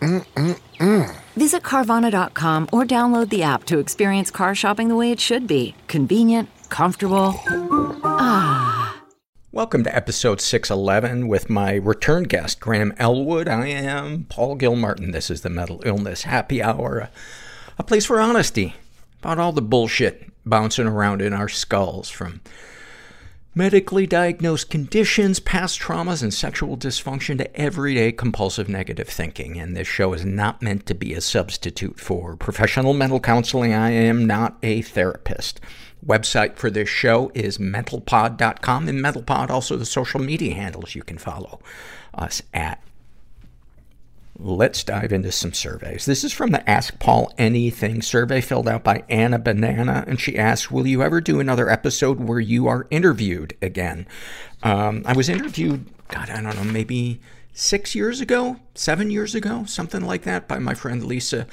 Mm-mm-mm. Visit Carvana.com or download the app to experience car shopping the way it should be convenient, comfortable. Ah. Welcome to episode 611 with my return guest, Graham Elwood. I am Paul Gilmartin. This is the Mental Illness Happy Hour, a place for honesty about all the bullshit bouncing around in our skulls from medically diagnosed conditions, past traumas, and sexual dysfunction to everyday compulsive negative thinking. And this show is not meant to be a substitute for professional mental counseling. I am not a therapist. Website for this show is mentalpod.com and mentalpod also the social media handles you can follow us at. Let's dive into some surveys. This is from the Ask Paul Anything survey filled out by Anna Banana, and she asks, "Will you ever do another episode where you are interviewed again?" Um, I was interviewed, God, I don't know, maybe six years ago, seven years ago, something like that, by my friend Lisa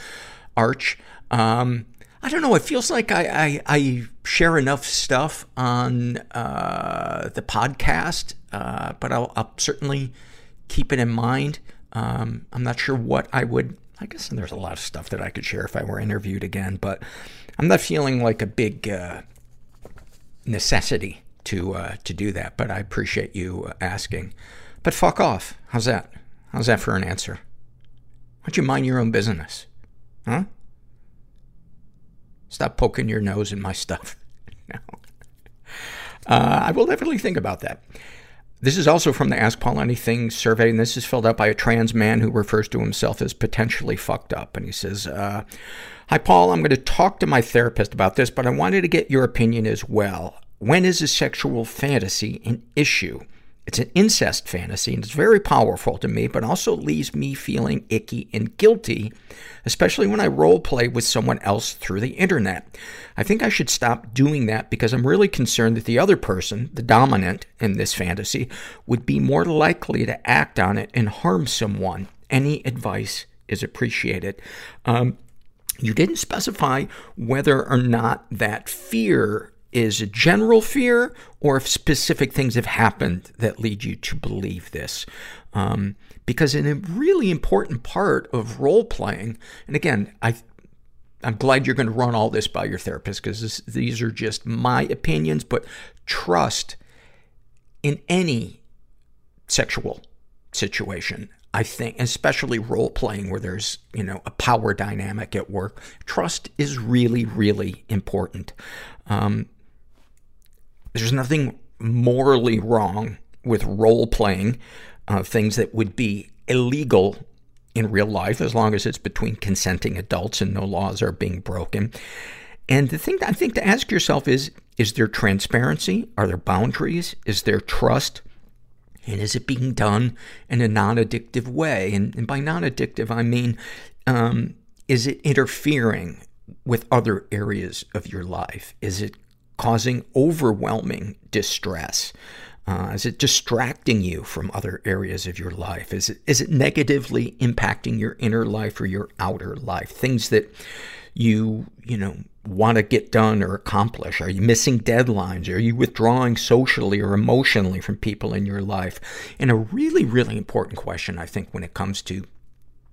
Arch. Um, I don't know. It feels like I, I, I share enough stuff on uh, the podcast, uh, but I'll, I'll certainly keep it in mind. Um, I'm not sure what I would, I guess there's a lot of stuff that I could share if I were interviewed again, but I'm not feeling like a big, uh, necessity to, uh, to do that, but I appreciate you asking. But fuck off. How's that? How's that for an answer? Why don't you mind your own business? Huh? Stop poking your nose in my stuff. no. Uh, I will definitely think about that. This is also from the Ask Paul Anything survey, and this is filled out by a trans man who refers to himself as potentially fucked up. And he says, uh, Hi, Paul. I'm going to talk to my therapist about this, but I wanted to get your opinion as well. When is a sexual fantasy an issue? It's an incest fantasy, and it's very powerful to me, but also leaves me feeling icky and guilty, especially when I role play with someone else through the internet. I think I should stop doing that because I'm really concerned that the other person, the dominant in this fantasy, would be more likely to act on it and harm someone. Any advice is appreciated. Um, you didn't specify whether or not that fear is a general fear or if specific things have happened that lead you to believe this. Um, because in a really important part of role playing, and again, I, I'm glad you're going to run all this by your therapist because these are just my opinions, but trust in any sexual situation. I think, especially role playing where there's, you know, a power dynamic at work, trust is really, really important. Um, there's nothing morally wrong with role playing uh, things that would be illegal in real life as long as it's between consenting adults and no laws are being broken. And the thing I think to ask yourself is, is there transparency? Are there boundaries? Is there trust? And is it being done in a non-addictive way? And, and by non-addictive, I mean, um, is it interfering with other areas of your life? Is it causing overwhelming distress? Uh, is it distracting you from other areas of your life? Is it, is it negatively impacting your inner life or your outer life? Things that you, you know, want to get done or accomplish? Are you missing deadlines? Are you withdrawing socially or emotionally from people in your life? And a really, really important question, I think, when it comes to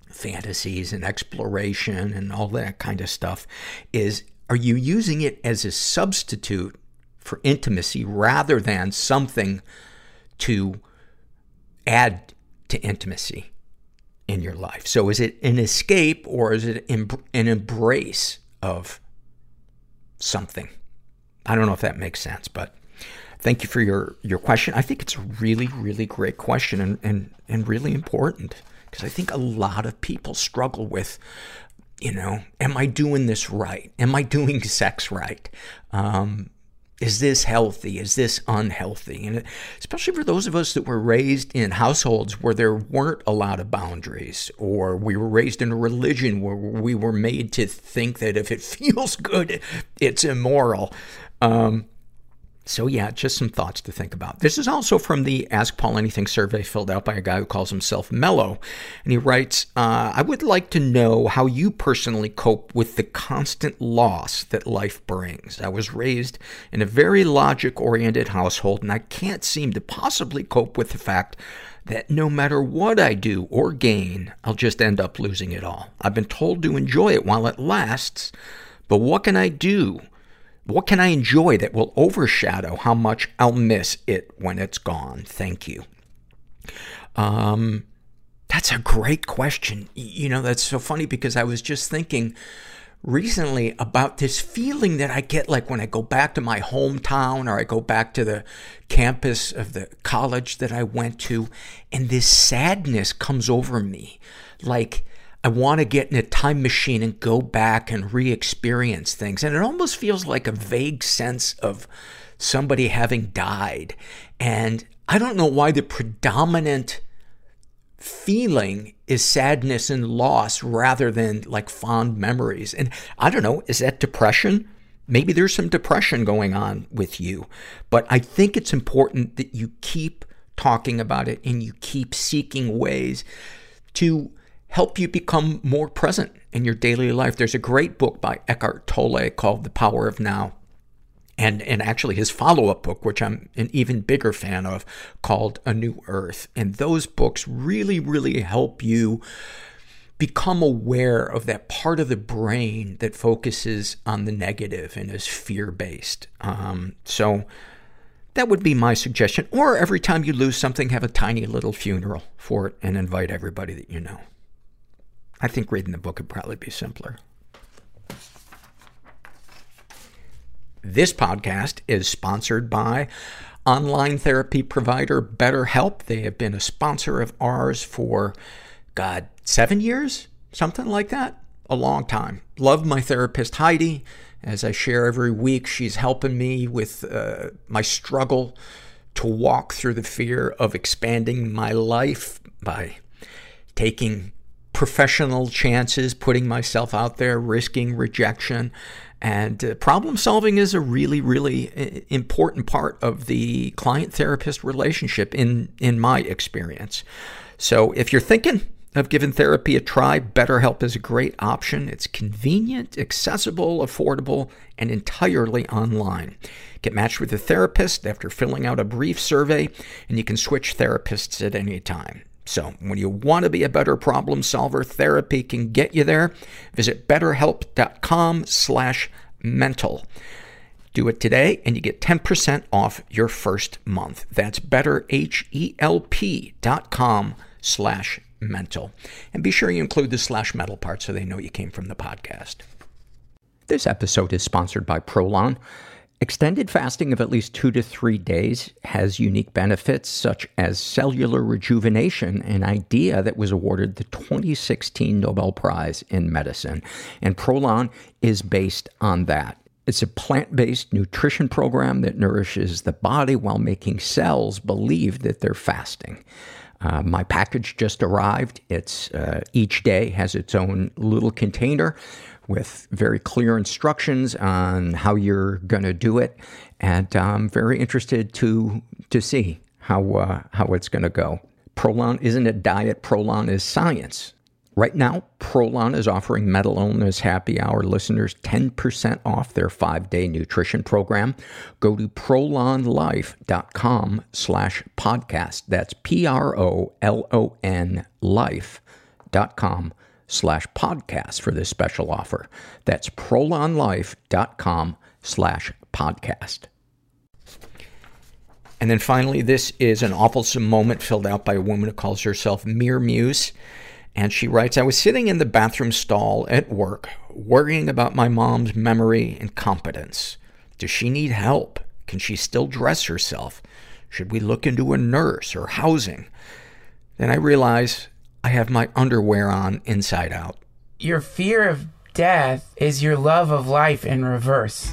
fantasies and exploration and all that kind of stuff is, are you using it as a substitute for intimacy rather than something to add to intimacy in your life? So is it an escape or is it an embrace of something? I don't know if that makes sense, but thank you for your, your question. I think it's a really, really great question and, and, and really important because I think a lot of people struggle with, you know, am I doing this right? Am I doing sex right? Um, is this healthy? Is this unhealthy? And especially for those of us that were raised in households where there weren't a lot of boundaries, or we were raised in a religion where we were made to think that if it feels good, it's immoral. Um, so yeah, just some thoughts to think about. This is also from the Ask Paul Anything survey filled out by a guy who calls himself Mellow. And he writes, uh, I would like to know how you personally cope with the constant loss that life brings. I was raised in a very logic-oriented household, and I can't seem to possibly cope with the fact that no matter what I do or gain, I'll just end up losing it all. I've been told to enjoy it while it lasts, but what can I do? What can I enjoy that will overshadow how much I'll miss it when it's gone? Thank you. Um, that's a great question. You know, that's so funny because I was just thinking recently about this feeling that I get like when I go back to my hometown or I go back to the campus of the college that I went to and this sadness comes over me. Like, I want to get in a time machine and go back and re-experience things. And it almost feels like a vague sense of somebody having died. And I don't know why the predominant feeling is sadness and loss rather than like fond memories. And I don't know, is that depression? Maybe there's some depression going on with you. But I think it's important that you keep talking about it and you keep seeking ways to help you become more present in your daily life. There's a great book by Eckhart Tolle called The Power of Now. And, and actually his follow-up book, which I'm an even bigger fan of, called A New Earth. And those books really, really help you become aware of that part of the brain that focuses on the negative and is fear-based. Um, so that would be my suggestion. Or every time you lose something, have a tiny little funeral for it and invite everybody that you know. I think reading the book would probably be simpler. This podcast is sponsored by online therapy provider BetterHelp. They have been a sponsor of ours for, God, seven years? Something like that? A long time. Love my therapist, Heidi. As I share every week, she's helping me with uh, my struggle to walk through the fear of expanding my life by taking professional chances, putting myself out there, risking rejection. And uh, problem solving is a really, really uh, important part of the client therapist relationship in, in my experience. So if you're thinking of giving therapy a try, BetterHelp is a great option. It's convenient, accessible, affordable, and entirely online. Get matched with a therapist after filling out a brief survey, and you can switch therapists at any time. So, when you want to be a better problem solver, therapy can get you there. Visit betterhelp.com slash mental. Do it today and you get 10% off your first month. That's betterhelp.com slash mental. And be sure you include the slash metal part so they know you came from the podcast. This episode is sponsored by Prolon. Extended fasting of at least two to three days has unique benefits such as cellular rejuvenation, an idea that was awarded the 2016 Nobel Prize in Medicine. And Prolon is based on that. It's a plant-based nutrition program that nourishes the body while making cells believe that they're fasting. Uh, my package just arrived. It's uh, each day has its own little container with very clear instructions on how you're going to do it. And I'm very interested to, to see how, uh, how it's going to go. Prolon isn't a diet, Prolon is science. Right now, Prolon is offering Mental Illness Happy Hour listeners 10% off their five-day nutrition program. Go to prolonlife.com slash podcast. That's P-R-O-L-O-N life.com slash podcast for this special offer. That's prolonlife.com slash podcast. And then finally, this is an awful moment filled out by a woman who calls herself Mere Muse. And she writes, I was sitting in the bathroom stall at work, worrying about my mom's memory and competence. Does she need help? Can she still dress herself? Should we look into a nurse or housing? Then I realize I have my underwear on inside out. Your fear of death is your love of life in reverse.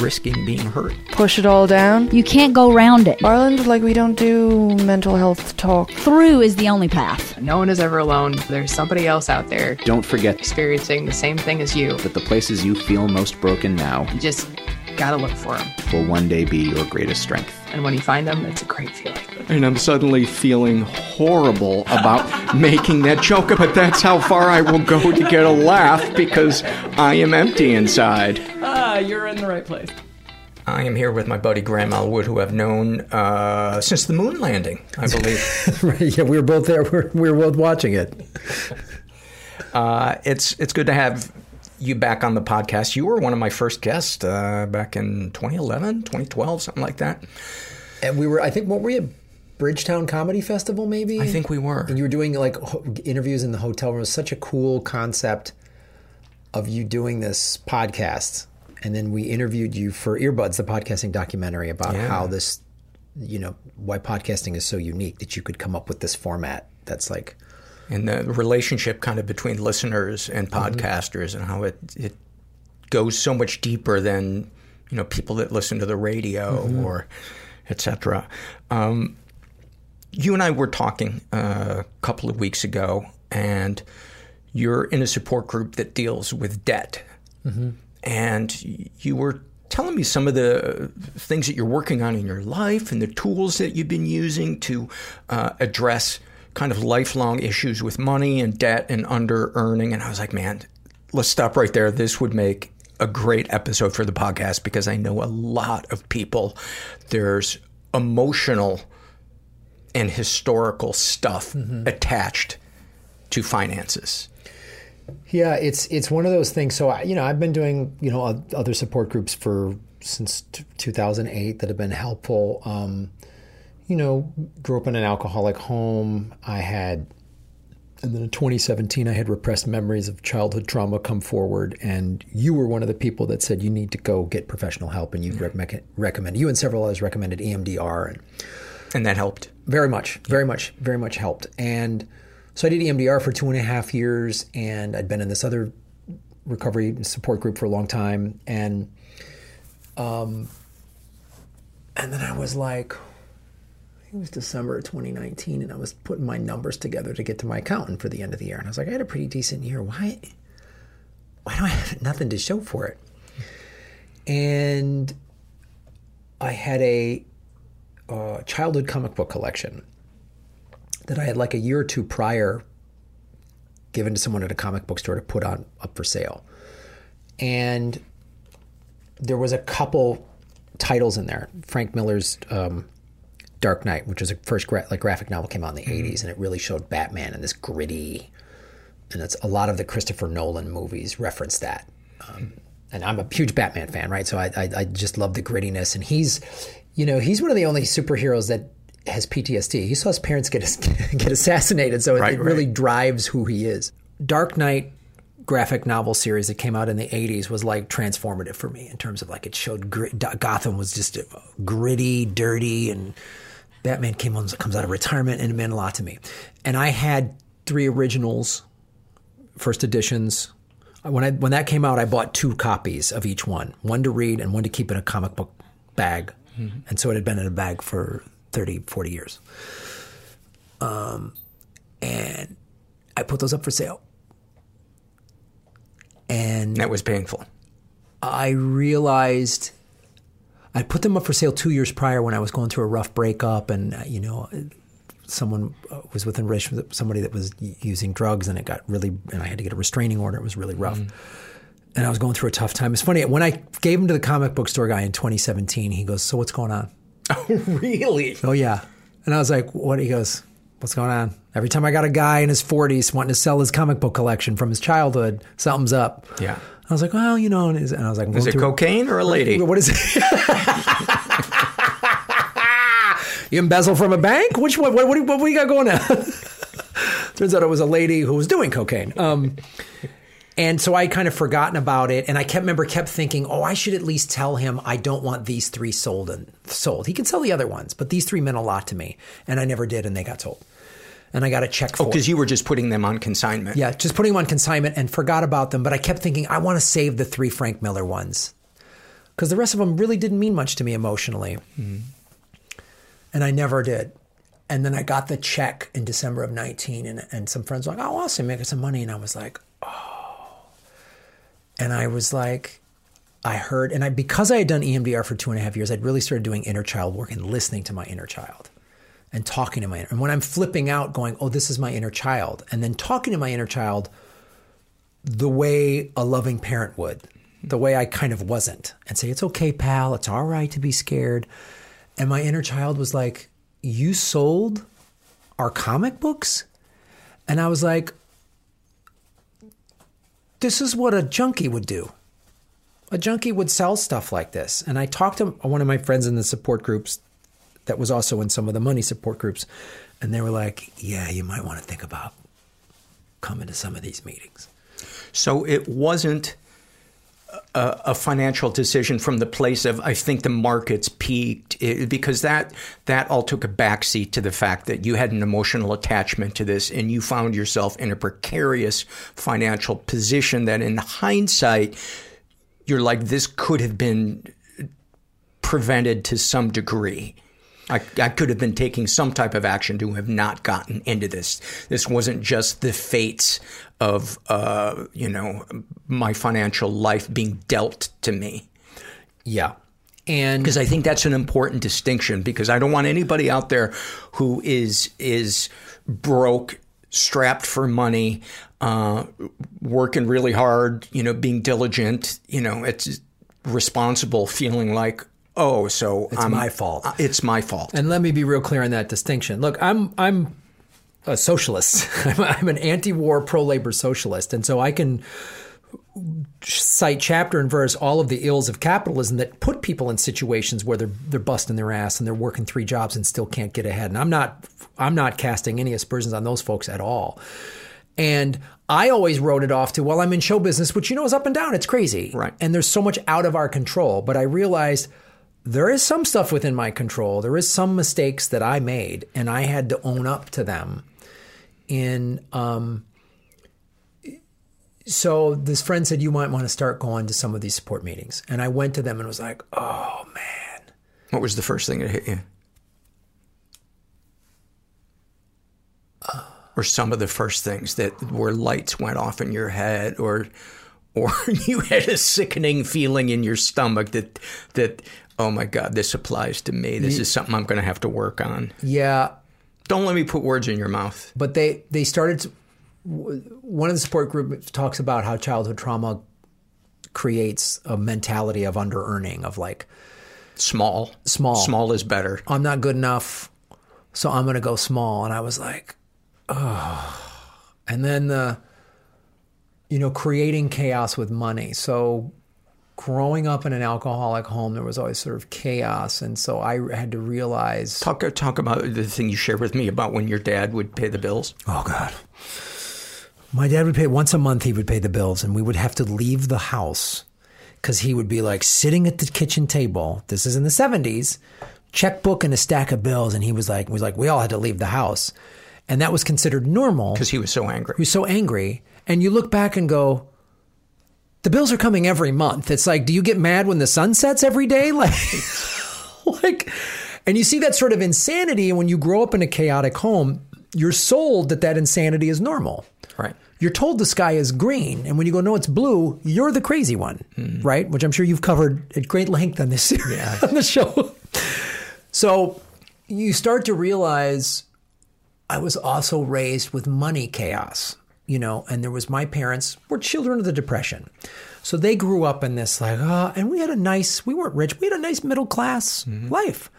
risking being hurt. Push it all down. You can't go around it. Ireland, like we don't do mental health talk. Through is the only path. No one is ever alone. There's somebody else out there Don't forget experiencing the same thing as you. that the places you feel most broken now just gotta look for them. will one day be your greatest strength. And when you find them, it's a great feeling. And I'm suddenly feeling horrible about making that joke, but that's how far I will go to get a laugh because I am empty inside. Ah, you're in the right place. I am here with my buddy Graham Elwood, who I've known uh, since the moon landing, I believe. right, yeah, we were both there. We were, we were both watching it. uh, it's it's good to have you back on the podcast. You were one of my first guests uh, back in 2011, 2012, something like that. And we were, I think, what were we at Bridgetown Comedy Festival? Maybe I think we were. And you were doing like ho- interviews in the hotel room. It was such a cool concept of you doing this podcast. And then we interviewed you for Earbuds, the podcasting documentary about Yeah. how this, you know, why podcasting is so unique that you could come up with this format that's like and the relationship kind of between listeners and podcasters and how it it goes so much deeper than you know people that listen to the radio or etc. Um, you and I were talking uh, a couple of weeks ago, and you're in a support group that deals with debt, and you were telling me some of the things that you're working on in your life and the tools that you've been using to uh, address kind of lifelong issues with money and debt and under earning. And I was like, man, let's stop right there. This would make a great episode for the podcast because I know a lot of people. There's emotional and historical stuff attached to finances. Yeah, it's it's one of those things. So I, you know, I've been doing you know other support groups for since t- 2008 that have been helpful. Um, you know, grew up in an alcoholic home. I had, and then in 2017, I had repressed memories of childhood trauma come forward, and you were one of the people that said you need to go get professional help, and you rec- recommend you and several others recommended EMDR and And that helped. very much, very much, very much helped. And so I did EMDR for two and a half years, and I'd been in this other recovery support group for a long time, and um, and then I was like, it was December of 2019, and I was putting my numbers together to get to my accountant for the end of the year, and I was like, I had a pretty decent year. Why? Why do I have nothing to show for it? And I had a uh, childhood comic book collection that I had like a year or two prior given to someone at a comic book store to put on up for sale. And there was a couple titles in there. Frank Miller's um, Dark Knight, which was a first gra- like graphic novel, came out in the '80s, and it really showed Batman in this gritty. And it's a lot of the Christopher Nolan movies reference that. Um, and I'm a huge Batman fan, right? So I, I I just love the grittiness, and he's, you know, he's one of the only superheroes that has PTSD. He saw his parents get get assassinated, so it, Right, it really right. drives who he is. Dark Knight graphic novel series that came out in the 80s was like transformative for me in terms of like it showed Gotham was just gritty, dirty, and Batman came on, comes out of retirement and it meant a lot to me. And I had three originals, first editions when I when that came out, I bought two copies of each one, one to read and one to keep in a comic book bag. Mhm. And so it had been in a bag for 30, 40 years. Um, and I put those up for sale. And that was painful. I realized I put them up for sale two years prior when I was going through a rough breakup, and uh, you know, someone uh, was within relationship with somebody that was using drugs, and it got really, and I had to get a restraining order. It was really rough, and I was going through a tough time. It's funny when I gave them to the comic book store guy in 2017. He goes, "So what's going on?" Oh, really? Oh yeah, and I was like, "What?" He goes, "What's going on?" Every time I got a guy in his 40s wanting to sell his comic book collection from his childhood, something's up. Yeah. I was like, well, you know, and and I was like, Is it cocaine or a lady? What is it? you embezzle from a bank? Which one? What, what, do you- what, do you got going on? Turns out it was a lady who was doing cocaine. Um, and so I kind of forgotten about it, and I kept remember kept thinking, oh, I should at least tell him I don't want these three sold and sold. He can sell the other ones, but these three meant a lot to me, and I never did, and they got sold. And I got a check oh, for Oh, because you were just putting them on consignment. yeah, just putting them on consignment and forgot about them. But I kept thinking, I want to save the three Frank Miller ones because the rest of them really didn't mean much to me emotionally. Mm-hmm. And I never did. And then I got the check in December of 19, and, and some friends were like, oh, awesome, making some money. And I was like, oh. And I was like, I heard, and I because I had done EMDR for two and a half years, I'd really started doing inner child work and listening to my inner child and talking to my inner. And when I'm flipping out, going, "Oh, this is my inner child," and then talking to my inner child the way a loving parent would, the way I kind of wasn't, and say, "It's okay, pal. It's all right to be scared." And my inner child was like, "You sold our comic books," and I was like, "This is what a junkie would do." A junkie would sell stuff like this. And I talked to one of my friends in the support groups that was also in some of the money support groups. And they were like, yeah, you might want to think about coming to some of these meetings. So it wasn't a, a financial decision from the place of I think the market's peaked it, because that that all took a backseat to the fact that you had an emotional attachment to this and you found yourself in a precarious financial position that in hindsight you're like this could have been prevented to some degree. I, I could have been taking some type of action to have not gotten into this. This wasn't just the fates of, uh, you know, my financial life being dealt to me. Yeah. And because I think that's an important distinction because I don't want anybody out there who is is broke, strapped for money, uh, working really hard, you know, being diligent, you know, it's responsible, feeling like, oh, so It's my fault. uh, It's my fault. And let me be real clear on that distinction. Look, I'm I'm a socialist. I'm, I'm an anti-war, pro-labor socialist, and so I can cite chapter and verse all of the ills of capitalism that put people in situations where they're they're busting their ass and they're working three jobs and still can't get ahead. And I'm not I'm not casting any aspersions on those folks at all. And I always wrote it off to, well, I'm in show business, which you know is up and down. It's crazy. Right. And there's so much out of our control. But I realized there is some stuff within my control. There is some mistakes that I made, and I had to own up to them. In um, so this friend said you might want to start going to some of these support meetings, and I went to them and was like, oh man, What was the first thing that hit you? or some of the first things that where lights went off in your head or or you had a sickening feeling in your stomach that that oh my god this applies to me this is something i'm going to have to work on yeah. don't let me put words in your mouth But they they started. To, one of the support groups talks about how childhood trauma creates a mentality of under earning, of like small, small, small is better. I'm not good enough, so I'm going to go small. And I was like, oh. And then the, you know, creating chaos with money. So growing up in an alcoholic home, there was always sort of chaos, and so I had to realize. talk uh, talk about the thing you shared with me about when your dad would pay the bills Oh God. My dad would pay once a month. He would pay the bills, and we would have to leave the house because he would be like sitting at the kitchen table. This is in the seventies, checkbook and a stack of bills, and he was like, was like, we all had to leave the house, and that was considered normal because he was so angry. He was so angry, and you look back and go, the bills are coming every month. It's like, do you get mad when the sun sets every day? Like, like, and you see that sort of insanity. And when you grow up in a chaotic home, you're sold that that insanity is normal. Right. You're told the sky is green, and when you go, no, it's blue. You're the crazy one, right? Which I'm sure you've covered at great length on this series on the show. so you start to realize I was also raised with money chaos, you know, and there was my parents were children of the depression. So they grew up in this like, oh, and we had a nice, we weren't rich, we had a nice middle class mm-hmm. life.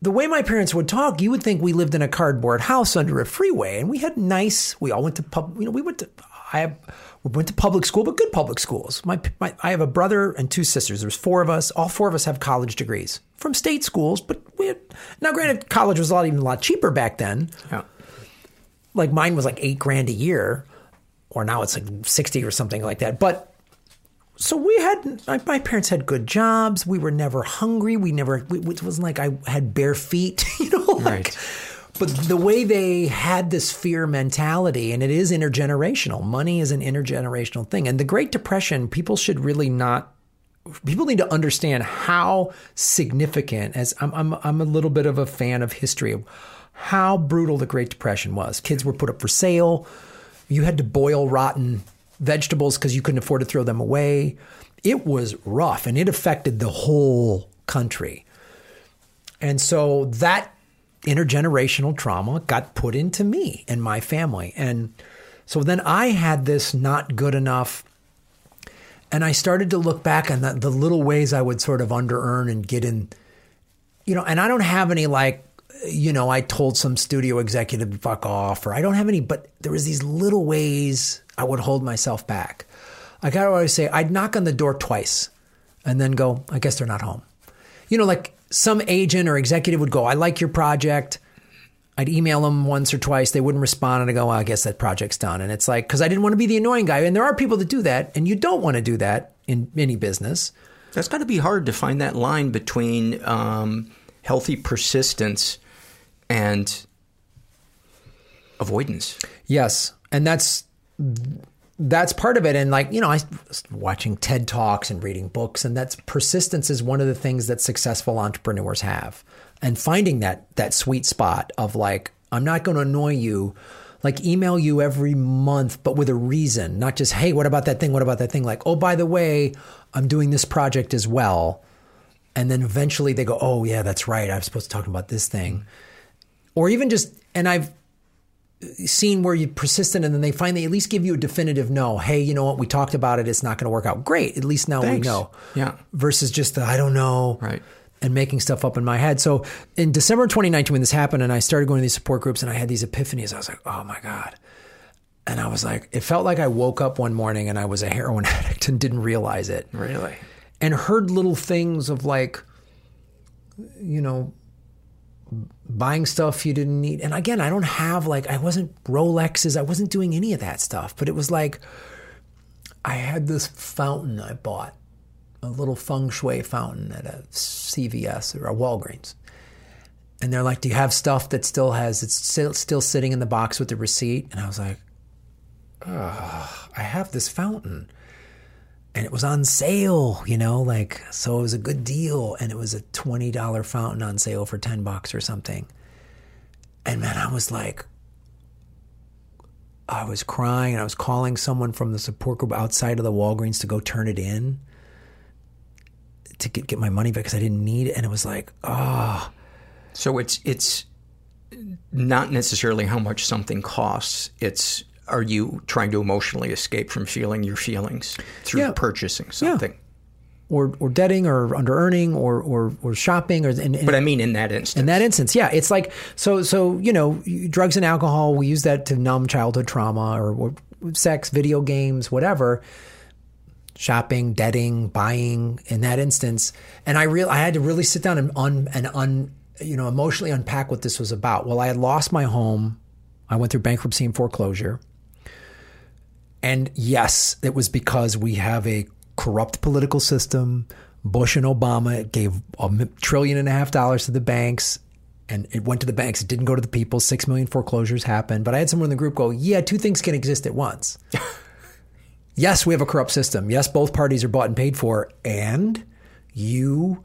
The way my parents would talk, you would think we lived in a cardboard house under a freeway, and we had nice. We all went to pub. You know, we went to. I have, we went to public school, but good public schools. My, my I have a brother and two sisters. There's four of us. All four of us have college degrees from state schools, but we had now. Granted, college was a lot even a lot cheaper back then. Yeah. Like mine was like eight grand a year, or now it's like sixty or something like that. But so we had my, my parents had good jobs. We were never hungry. We never. We, it wasn't like I had bare feet, you know. Like, Right. But the way they had this fear mentality, and it is intergenerational. Money is an intergenerational thing. And the Great Depression, people should really not. People need to understand how significant. As I'm, I'm, I'm a little bit of a fan of history of how brutal the Great Depression was. Kids were put up for sale. You had to boil rotten vegetables because you couldn't afford to throw them away. It was rough, and it affected the whole country. And so that intergenerational trauma got put into me and my family. And so then I had this not good enough. And I started to look back on the, the little ways I would sort of under earn and get in, you know, and I don't have any like, you know, I told some studio executive to fuck off, or I don't have any, but there was these little ways I would hold myself back. I always say, I'd knock on the door twice and then go, I guess they're not home. You know, like some agent or executive would go, I like your project. I'd email them once or twice. They wouldn't respond. And I go, well, I guess that project's done. And it's like, because I didn't want to be the annoying guy. And there are people that do that. And you don't want to do that in any business. That's got to be hard to find that line between um, healthy persistence and avoidance. Yes. And that's that's part of it. And like, you know, I watching TED Talks and reading books, and that's persistence is one of the things that successful entrepreneurs have. And finding that that sweet spot of like, I'm not going to annoy you, like email you every month, but with a reason, not just, hey, what about that thing? What about that thing? Like, oh, by the way, I'm doing this project as well. And then eventually they go, oh, yeah, that's right. I was supposed to talk about this thing. Or even just, and I've seen where you're persistent and then they finally at least give you a definitive no. Hey, you know what? We talked about it. It's not going to work out. Great. At least now Thanks. we know. Yeah. Versus just the I don't know. Right. And making stuff up in my head. So in December 2019, when this happened and I started going to these support groups and I had these epiphanies, I was like, oh my God. And I was like, it felt like I woke up one morning and I was a heroin addict and didn't realize it. Really? And heard little things of like, you know, buying stuff you didn't need. And again, I don't have like, I wasn't Rolexes, I wasn't doing any of that stuff, but it was like, I had this fountain I bought, a little feng shui fountain at a CVS or a Walgreens. And they're like, Do you have stuff that still has, it's still, still sitting in the box with the receipt? And I was like, I have this fountain and it was on sale, you know, like so it was a good deal and it was a $20 fountain on sale for 10 bucks or something. And man, I was like I was crying and I was calling someone from the support group outside of the Walgreens to go turn it in to get, get my money back because I didn't need it and it was like, oh, So it's it's not necessarily how much something costs. It's are you trying to emotionally escape from feeling your feelings through Yeah. purchasing something? or or debting or under earning or or, or shopping or and, and But I mean, in that instance, In that instance, yeah, it's like so. So you know, drugs and alcohol. We use that to numb childhood trauma, or, or sex, video games, whatever. Shopping, debting, buying. In that instance, and I real I had to really sit down and un and un you know emotionally unpack what this was about. Well, I had lost my home. I went through bankruptcy and foreclosure. And yes, it was because we have a corrupt political system. Bush and Obama gave a trillion and a half dollars to the banks, and it went to the banks. It didn't go to the people. Six million foreclosures happened. But I had someone in the group go, "Yeah, two things can exist at once." yes, we have a corrupt system. Yes, both parties are bought and paid for. And you,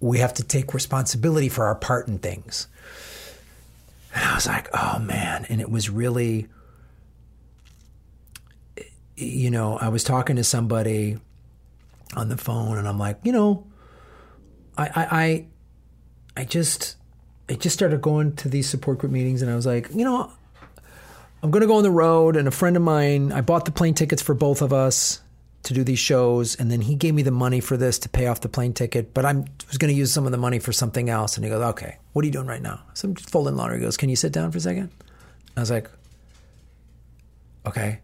we have to take responsibility for our part in things. And I was like, oh man. And it was really, you know, I was talking to somebody on the phone and I'm like, you know, I, I, I, I just, I just started going to these support group meetings and I was like, you know, I'm going to go on the road. And a friend of mine, I bought the plane tickets for both of us to do these shows. And then he gave me the money for this to pay off the plane ticket. But I was going to use some of the money for something else. And he goes, okay, what are you doing right now? So I'm just folding laundry. He goes, can you sit down for a second? I was like, okay.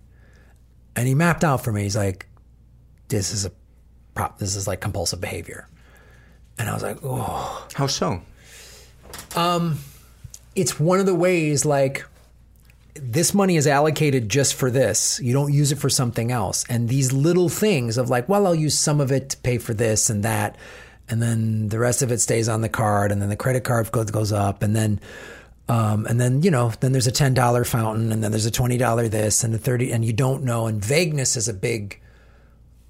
And he mapped out for me. He's like, this is a prop. This is like compulsive behavior. And I was like, oh. How so? Um, it's one of the ways like this money is allocated just for this. You don't use it for something else. And these little things of like, well, I'll use some of it to pay for this and that. And then the rest of it stays on the card. And then the credit card goes, goes up. And then, um, and then, you know, then there's a $10 fountain and then there's a $20 this and a 30 and you don't know. And vagueness is a big,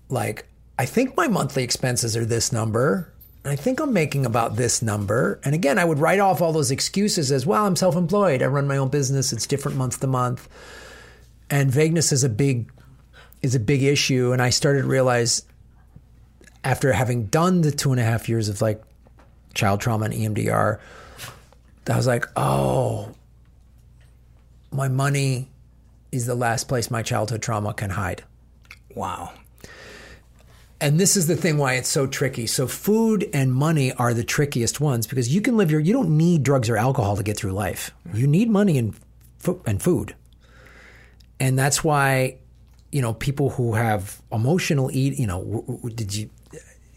like, I think my monthly expenses are this number. And I think I'm making about this number. And again, I would write off all those excuses as well. I'm self employed. I run my own business. It's different month to month. And vagueness is a big is a big issue. And I started to realize after having done the two and a half years of like child trauma and EMDR, I was like, oh, my money is the last place my childhood trauma can hide. Wow. And this is the thing why it's so tricky. So food and money are the trickiest ones because you can live your you don't need drugs or alcohol to get through life. You need money and and food. And that's why you know people who have emotional eat, you know, did you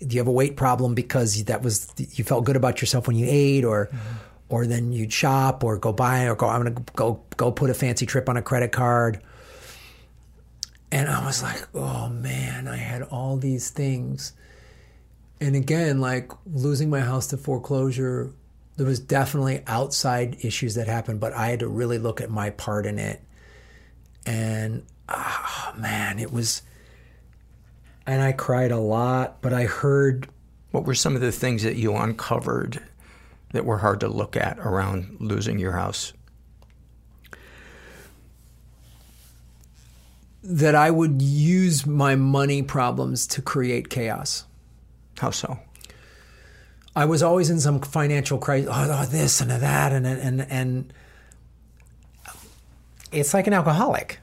do you have a weight problem because that was you felt good about yourself when you ate or mm-hmm. Or then you'd shop or go buy or go I'm to go go put a fancy trip on a credit card and I was like, oh man, I had all these things. And again, like losing my house to foreclosure, there was definitely outside issues that happened, but I had to really look at my part in it. And oh man, it was, and I cried a lot, but I heard. What were some of the things that you uncovered that were hard to look at around losing your house? that I would use my money problems to create chaos. How so? I was always in some financial crisis. Oh, oh this and that, and and and it's like an alcoholic.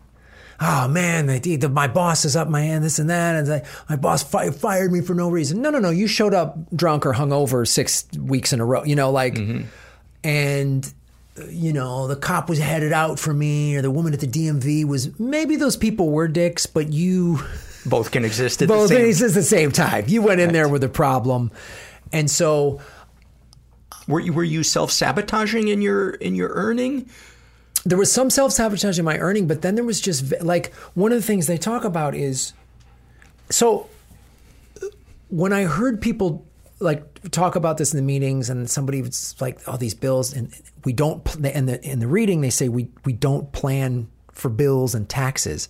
Oh man, they, the, my boss is up my end, this and that, and they, my boss fi- fired me for no reason. No, no, no. You showed up drunk or hungover six weeks in a row. You know, like, mm-hmm. and you know, the cop was headed out for me, or the woman at the DMV was maybe those people were dicks, but you both can exist at both the same exist at the same time. You went in right. there with a problem, and so were you were you self sabotaging in your in your earning? There was some self sabotage in my earning, but then there was just like one of the things they talk about is so when I heard people like talk about this in the meetings and somebody was like all oh, these bills and we don't and the in the reading they say we we don't plan for bills and taxes.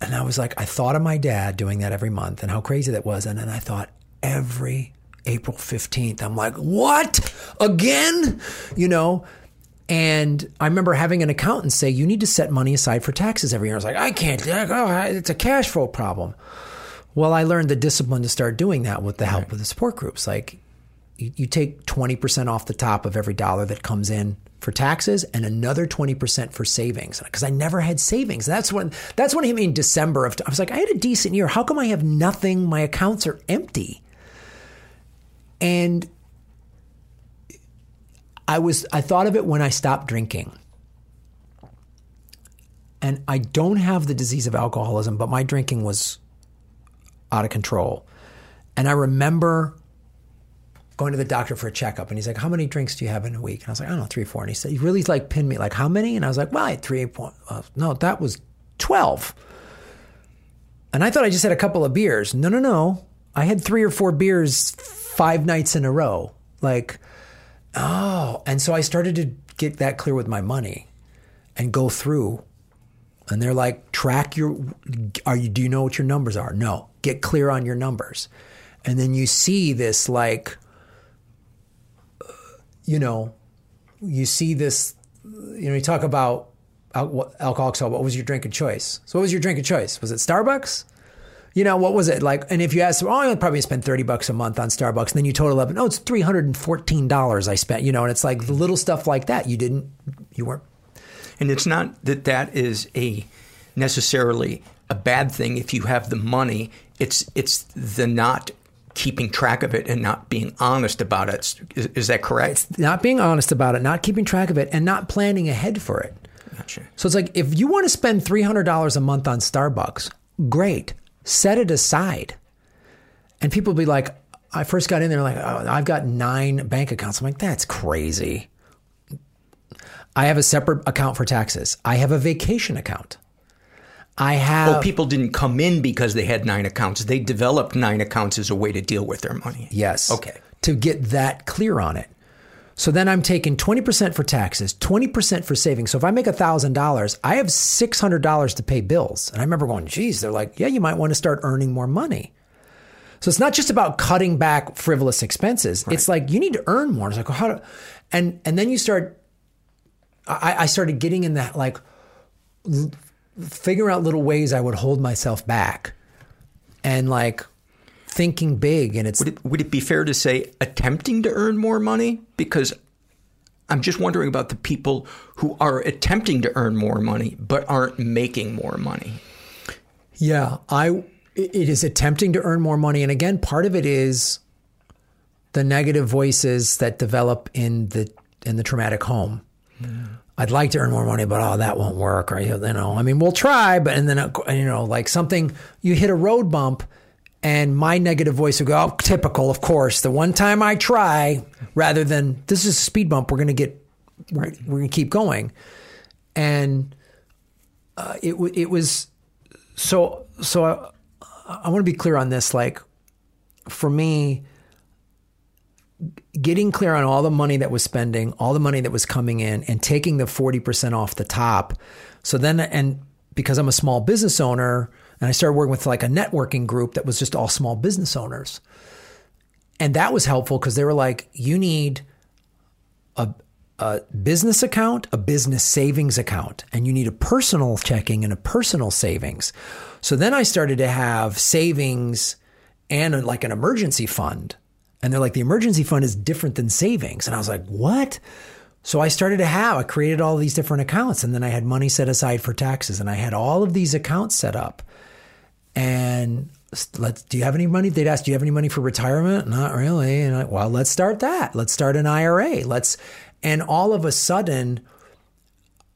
And i was like i thought of my dad doing that every month and how crazy that was. And then i thought every april 15th i'm like what? Again? You know and I remember having an accountant say, you need to set money aside for taxes every year. I was like, I can't, Oh, it's a cash flow problem. Well, I learned the discipline to start doing that with the help right. of the support groups. Like you, you take 20% off the top of every dollar that comes in for taxes and another 20% for savings because I never had savings. That's when that's when I mean December of I was like I had a decent year. How come I have nothing? My accounts are empty. And I was I thought of it when I stopped drinking. And I don't have the disease of alcoholism, but my drinking was out of control. And I remember going to the doctor for a checkup and he's like, How many drinks do you have in a week? And I was like, I don't know, three, four. And he said, He really like pinned me, like, How many? And I was like, Well, I had three, point, uh, no, that was 12. And I thought I just had a couple of beers. No, no, no. I had three or four beers five nights in a row. Like, oh. And so I started to get that clear with my money and go through And they're like, track your, are you, do you know what your numbers are? No. Get clear on your numbers. And then you see this like, uh, you know, you see this, you know, you talk about alcoholics, what was your drink of choice? So what was your drink of choice? Was it Starbucks? You know, what was it like? And if you ask, oh, I probably spend 30 bucks a month on Starbucks. And then you total up, no, it's $314 I spent, you know, and it's like the little stuff like that. You didn't, you weren't And it's not that that is a necessarily a bad thing if you have the money. It's it's the not keeping track of it and not being honest about it. Is, is that correct? not being honest about it, not keeping track of it, and not planning ahead for it. Gotcha. So it's like if you want to spend three hundred dollars a month on Starbucks, great, set it aside. And people will be like, I first got in there like, oh, I've got nine bank accounts. I'm like, that's crazy. I have a separate account for taxes. I have a vacation account. I have Oh, people didn't come in because they had nine accounts. They developed nine accounts as a way to deal with their money. Yes. Okay. To get that clear on it. So then I'm taking 20% for taxes, 20% for savings. So if I make $1,000, I have $600 to pay bills. And I remember going, geez, they're like, yeah, you might want to start earning more money. So it's not just about cutting back frivolous expenses. It's like you need to earn more. It's like, well, how do, and, and then you start, I, I started getting in that, like, figuring out little ways I would hold myself back and like thinking big. And it's, Would it, would it be fair to say attempting to earn more money? Because I'm just wondering about the people who are attempting to earn more money but aren't making more money. Yeah, I it is attempting to earn more money and again part of it is the negative voices that develop in the in the traumatic home. I'd like to earn more money, but oh, that won't work. Or you know, I mean, we'll try, but and then you know, like something you hit a road bump, and my negative voice would go, oh, typical, of course. The one time I try, rather than this is a speed bump, we're going to get, we're, we're going to keep going, and uh, it it was so so. I, I want to be clear on this. Like, for me, getting clear on all the money that was spending, all the money that was coming in, and taking the 40% off the top. So then, and because I'm a small business owner, and I started working with like a networking group that was just all small business owners. And that was helpful because they were like, you need a, a business account, a business savings account, and you need a personal checking and a personal savings. So then I started to have savings and like an emergency fund. And they're like, the emergency fund is different than savings. And I was like, what? So I started to have, I created all these different accounts and then I had money set aside for taxes and I had all of these accounts set up. And let's, do you have any money? They'd ask, do you have any money for retirement? Not really. And I, well, let's start that. Let's start an IRA. Let's, and all of a sudden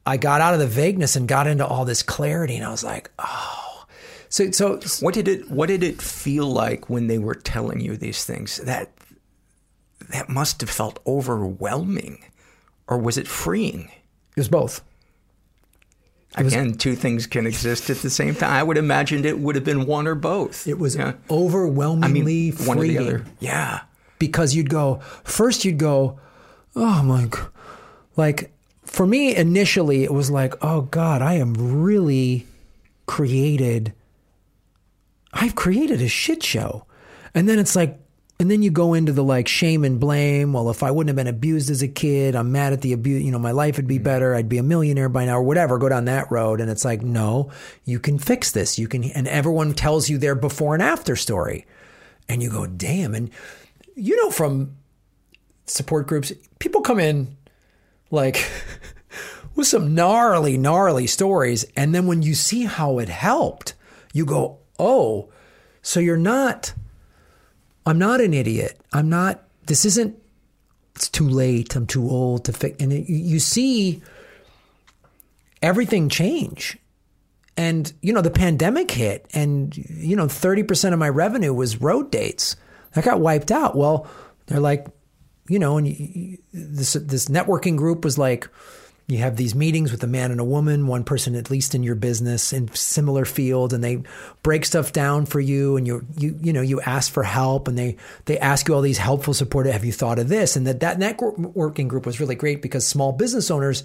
I got out of the vagueness and got into all this clarity. And I was like, oh, so, so what did it, what did it feel like when they were telling you these things that, that must have felt overwhelming or was it freeing? It was both. It Again, was, two things can exist at the same time. I would imagine it would have been one or both. It was yeah. overwhelmingly I mean, one or the other. Yeah. Because you'd go, first you'd go, oh my God. Like, for me, initially, it was like, oh God, I am really created. I've created a shit show. And then it's like, and then you go into the like shame and blame. Well, if I wouldn't have been abused as a kid, I'm mad at the abuse. You know, my life would be mm. better. I'd be a millionaire by now or whatever. Go down that road. And it's like, no, you can fix this. You can, and everyone tells you their before and after story. And you go, damn. And you know, from support groups, people come in like with some gnarly, gnarly stories. And then when you see how it helped, you go, oh, so you're not I'm not an idiot. I'm not, this isn't, it's too late. I'm too old to fix. And it, you see everything change. And, you know, the pandemic hit and, you know, 30% of my revenue was road dates. That got wiped out. Well, they're like, you know, and you, this, this networking group was like, you have these meetings with a man and a woman, one person at least in your business in similar field, and they break stuff down for you, and you you you know you ask for help, and they they ask you all these helpful support. Have you thought of this? And that that networking group was really great because small business owners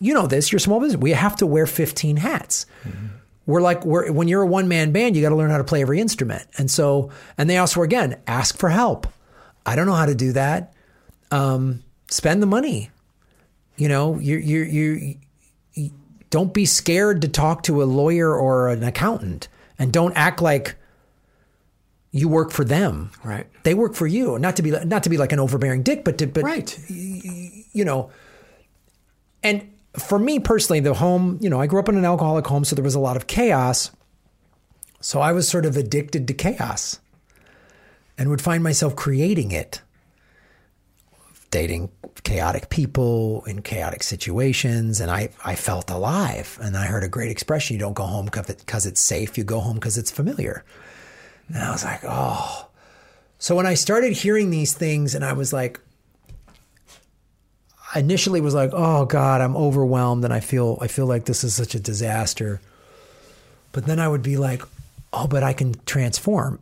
you know this, you're a small business. We have to wear 15 hats. We're like, we're, when you're a one man band, you got to learn how to play every instrument. And so, and they also, again, ask for help. I don't know how to do that. Um, spend the money. You know, you you you you don't be scared to talk to a lawyer or an accountant, and don't act like you work for them. Right. They work for you. Not to be not to be like an overbearing dick, but to but Right. you know. And for me personally, the home, you know, I grew up in an alcoholic home, so there was a lot of chaos. So I was sort of addicted to chaos and would find myself creating it, dating chaotic people in chaotic situations. And I, I felt alive. And I heard a great expression you don't go home because it's safe, you go home because it's familiar. And I was like, oh. So when I started hearing these things, and I was like, I initially was like, oh God, I'm overwhelmed and I feel I feel like this is such a disaster. But then I would be like, oh, but I can transform.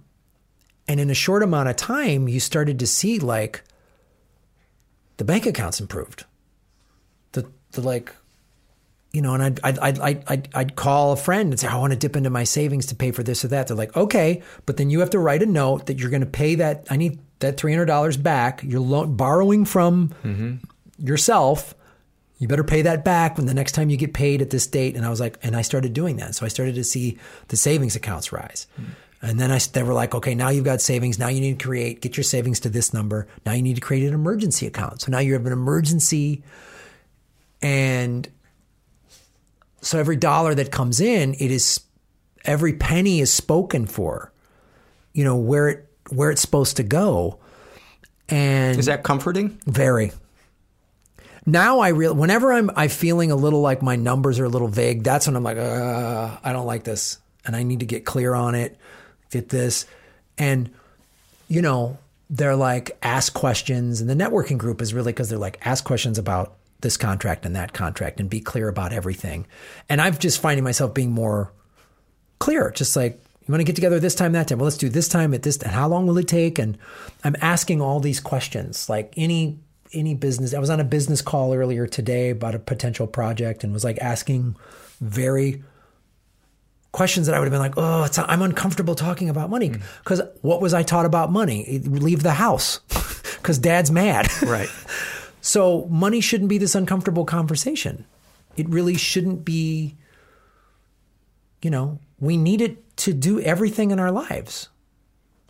And in a short amount of time, you started to see like the bank accounts improved. The the like, you know, and I'd I'd I'd I'd, I'd, I'd call a friend and say, I want to dip into my savings to pay for this or that. They're like, okay, but then you have to write a note that you're going to pay that. I need that three hundred dollars back. You're lo- borrowing from mm-hmm. yourself. You better pay that back when the next time you get paid at this date. And I was like, and I started doing that. So I started to see the savings accounts rise. Hmm. And then I, they were like, okay, now you've got savings. Now you need to create, get your savings to this number. Now you need to create an emergency account. So now you have an emergency. And so every dollar that comes in, it is, every penny is spoken for, you know, where it, where it's supposed to go. And Is that comforting? very. Now I real whenever I'm I feeling a little like my numbers are a little vague, that's when I'm like, uh, I don't like this, and I need to get clear on it, get this, and you know they're like ask questions, and the networking group is really because they're like ask questions about this contract and that contract, and be clear about everything, and I'm just finding myself being more clear, just like you want to get together this time, that time. Well, let's do this time at this. And how long will it take? And I'm asking all these questions, like any any business. I was on a business call earlier today about a potential project, and was like asking very questions that I would have been like, oh, it's, I'm uncomfortable talking about money mm. because what was I taught about money? Leave the house because dad's mad. Right. So money shouldn't be this uncomfortable conversation. It really shouldn't be, you know, we need it to do everything in our lives.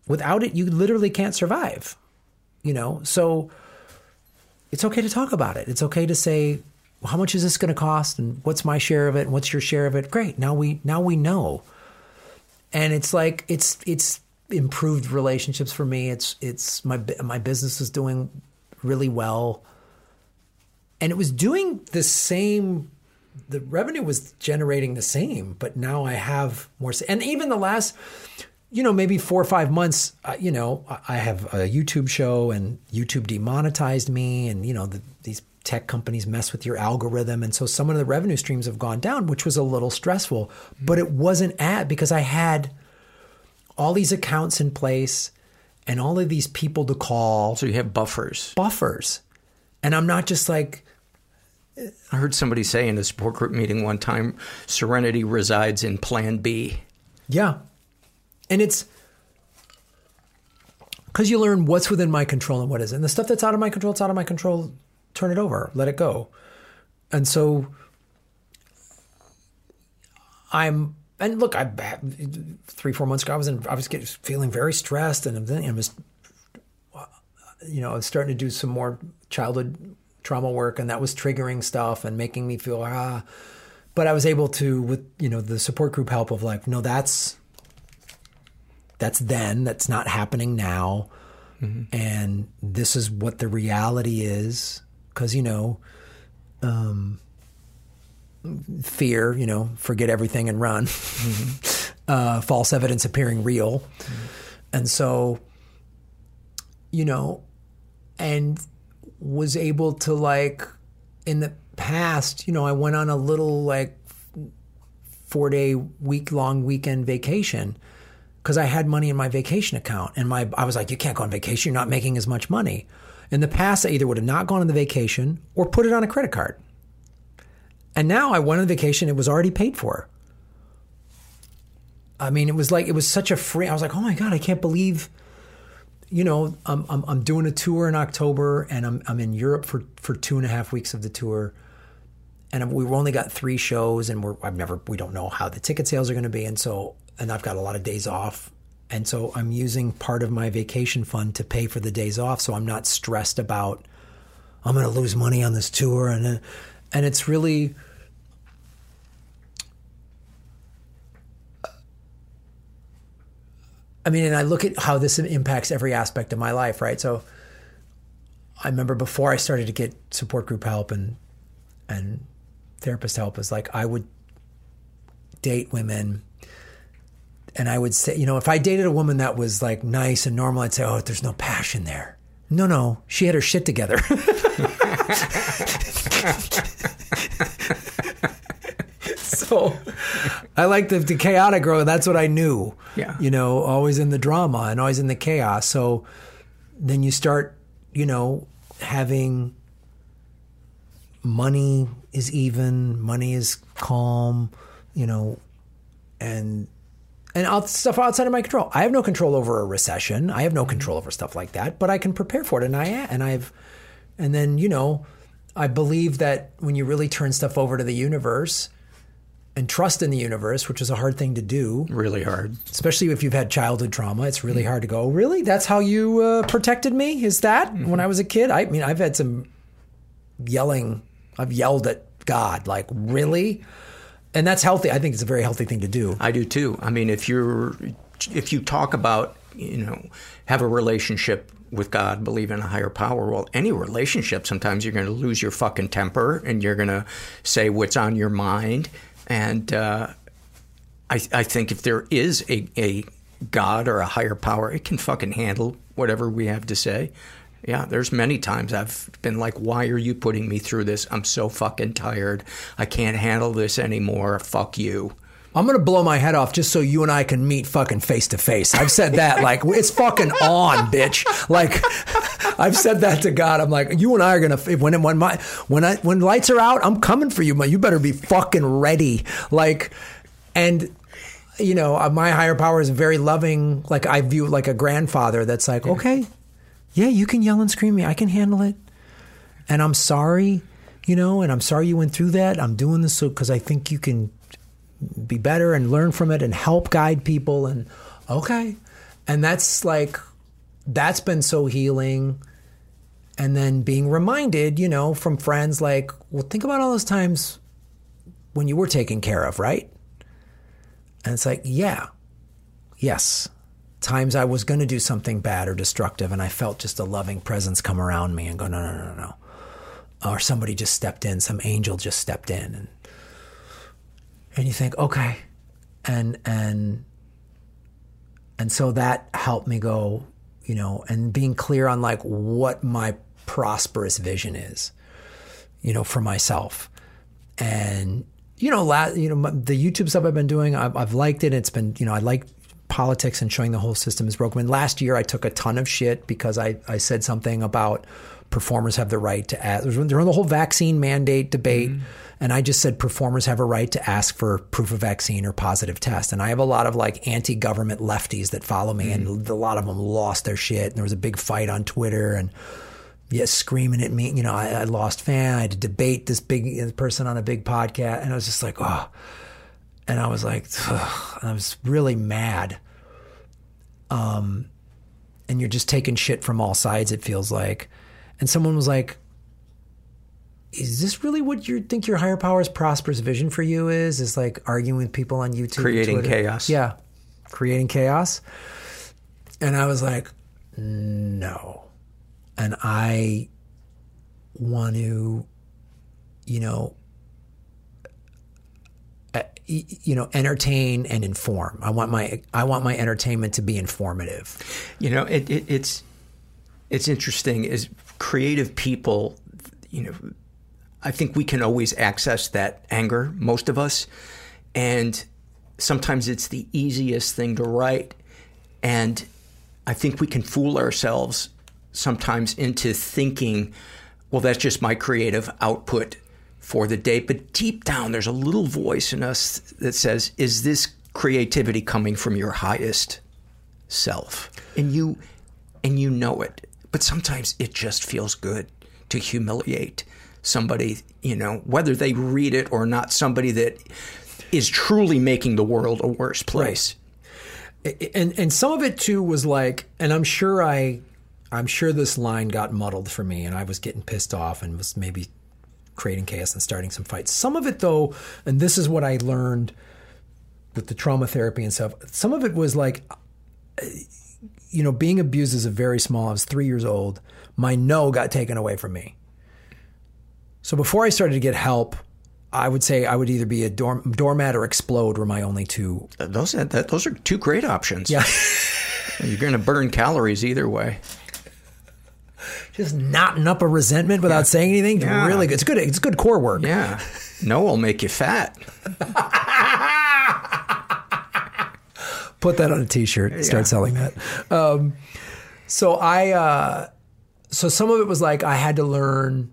Without it, you literally can't survive, you know? So it's okay to talk about it. It's okay to say, how much is this going to cost and what's my share of it and what's your share of it? Great. Now we, now we know. And it's like, it's, it's improved relationships for me. It's, it's my, my business is doing really well and it was doing the same the revenue was generating the same but now i have more and even the last you know maybe four or five months uh, you know I- i have a youtube show and youtube demonetized me and you know the, these tech companies mess with your algorithm and so some of the revenue streams have gone down which was a little stressful but it wasn't at because i had all these accounts in place and all of these people to call So you have buffers. buffers and i'm not just like I heard somebody say in a support group meeting one time, serenity resides in plan B. Yeah. And it's because you learn what's within my control and what isn't. The stuff that's out of my control, it's out of my control. Turn it over, let it go. And so I'm, and look, I three, four months ago, I was in, I was getting, feeling very stressed and then I was, you know, I was starting to do some more childhood trauma work and that was triggering stuff and making me feel, ah, but I was able to, with, you know, the support group help of like, no, that's, that's then, that's not happening now. And this is what the reality is. Cause, you know, um, fear, you know, forget everything and run, uh, false evidence appearing real. And so, you know, and was able to like in the past, you know, I went on a little like four day week long weekend vacation because I had money in my vacation account and my I was like, you can't go on vacation, you're not making as much money. In the past, I either would have not gone on the vacation or put it on a credit card. And now I went on vacation, it was already paid for. I mean, it was like, it was such a free, I was like, oh my God, I can't believe, you know, I'm, I'm, I'm doing a tour in October and I'm, I'm in Europe for, for two and a half weeks of the tour. And we've only got three shows and we're, I've never, we don't know how the ticket sales are going to be. And so, and I've got a lot of days off. And so I'm using part of my vacation fund to pay for the days off. So I'm not stressed about, I'm going to lose money on this tour. And, uh, and it's really, I mean, and I look at how this impacts every aspect of my life, right? So I remember before I started to get support group help and and therapist help is like I would date women and I would say, you know, if I dated a woman that was like nice and normal, I'd say, "Oh, there's no passion there." No, no, she had her shit together. so I like the, the chaotic girl. That's what I knew. Yeah. You know, always in the drama and always in the chaos. So then you start, you know, having money is even, money is calm, you know, and and out, stuff outside of my control. I have no control over a recession. I have no mm-hmm. control over stuff like that, but I can prepare for it, and I and I've, and then you know, I believe that when you really turn stuff over to the universe and trust in the universe, which is a hard thing to do, Really hard. especially if you've had childhood trauma, it's really mm-hmm. hard to go. Oh, really, that's how you uh, protected me? Is that mm-hmm. when I was a kid? I mean, I've had some yelling. I've yelled at God, like really, and that's healthy. I think it's a very healthy thing to do. I do too. I mean, if you're, if you talk about, you know, have a relationship with God, believe in a higher power, well, any relationship, sometimes you're going to lose your fucking temper and you're going to say what's on your mind. And uh, I, I think if there is a, a God or a higher power, it can fucking handle whatever we have to say. Yeah, there's many times I've been like, why are you putting me through this? I'm so fucking tired. I can't handle this anymore. Fuck you. I'm gonna blow my head off just so you and I can meet fucking face to face. I've said that like it's fucking on, bitch. Like I've said that to God. I'm like, you and I are gonna when when my when I when lights are out, I'm coming for you, but you better be fucking ready. Like, and you know, uh, my higher power is very loving. Like I view like a grandfather that's like, okay, yeah, you can yell and scream. Me, I can handle it, and I'm sorry, you know, and I'm sorry you went through that. I'm doing this so because I think you can be better and learn from it and help guide people and okay. And that's like that's been so healing. And then being reminded you know from friends like well think about all those times when you were taken care of right? And it's like yeah yes times i was going to do something bad or destructive and i felt just a loving presence come around me and go no no no no or somebody just stepped in some angel just stepped in and and you think okay. And and and so that helped me go you know and being clear on like what my prosperous vision is you know for myself. And you know la- you know the youtube stuff i've been doing I've, I've liked it. It's been you know i like politics and showing the whole system is broken and last year i took a ton of shit because i i said something about performers have the right to ask There was the whole vaccine mandate debate mm-hmm. And I just said performers have a right to ask for proof of vaccine or positive test. And I have a lot of like anti government lefties that follow me, mm-hmm. and a lot of them lost their shit. And there was a big fight on Twitter and yeah, screaming at me. You know, I, I lost fan. I had to debate this big person on a big podcast. And I was just like, oh. And I was like, I was really mad. Um, and you're just taking shit from all sides, it feels like. And someone was like, is this really what you think your higher power's prosperous vision for you is? Is like arguing with people on YouTube, creating chaos. Yeah, creating chaos. And I was like, no. And I want to, you know, uh, you know, entertain and inform. I want my I want my entertainment to be informative. You know, it, it, it's it's interesting. Is creative people, you know I think we can always access that anger, most of us. And sometimes it's the easiest thing to write. And I think we can fool ourselves sometimes into thinking, well, that's just my creative output for the day. But deep down, there's a little voice in us that says, is this creativity coming from your highest self? And you, and you know it. But sometimes it just feels good to humiliate somebody, you know, whether they read it or not, somebody that is truly making the world a worse place. Right. And and some of it too was like, and I'm sure I, I'm sure this line got muddled for me, and I was getting pissed off and was maybe creating chaos and starting some fights. Some of it though, and this is what I learned with the trauma therapy and stuff. Some of it was like, you know, being abused as a very small. I was three years old. My no got taken away from me. So before I started to get help, I would say I would either be a dorm, doormat or explode were my only two. Those that, those are two great options. Yeah, you're going to burn calories either way. Just knotting up a resentment without yeah. saying anything, yeah. really good. It's good. It's good core work. Yeah, no will make you fat. Put that on a T-shirt. Yeah. Start selling that. Um, so I, uh, so some of it was like I had to learn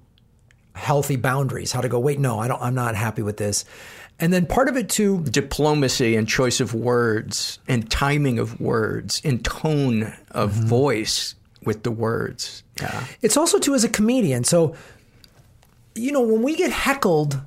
healthy boundaries, how to go, wait, no, I don't, I'm not happy with this. And then part of it too diplomacy and choice of words and timing of words and tone of mm-hmm. voice with the words. Yeah. It's also too as a comedian. So, you know, when we get heckled,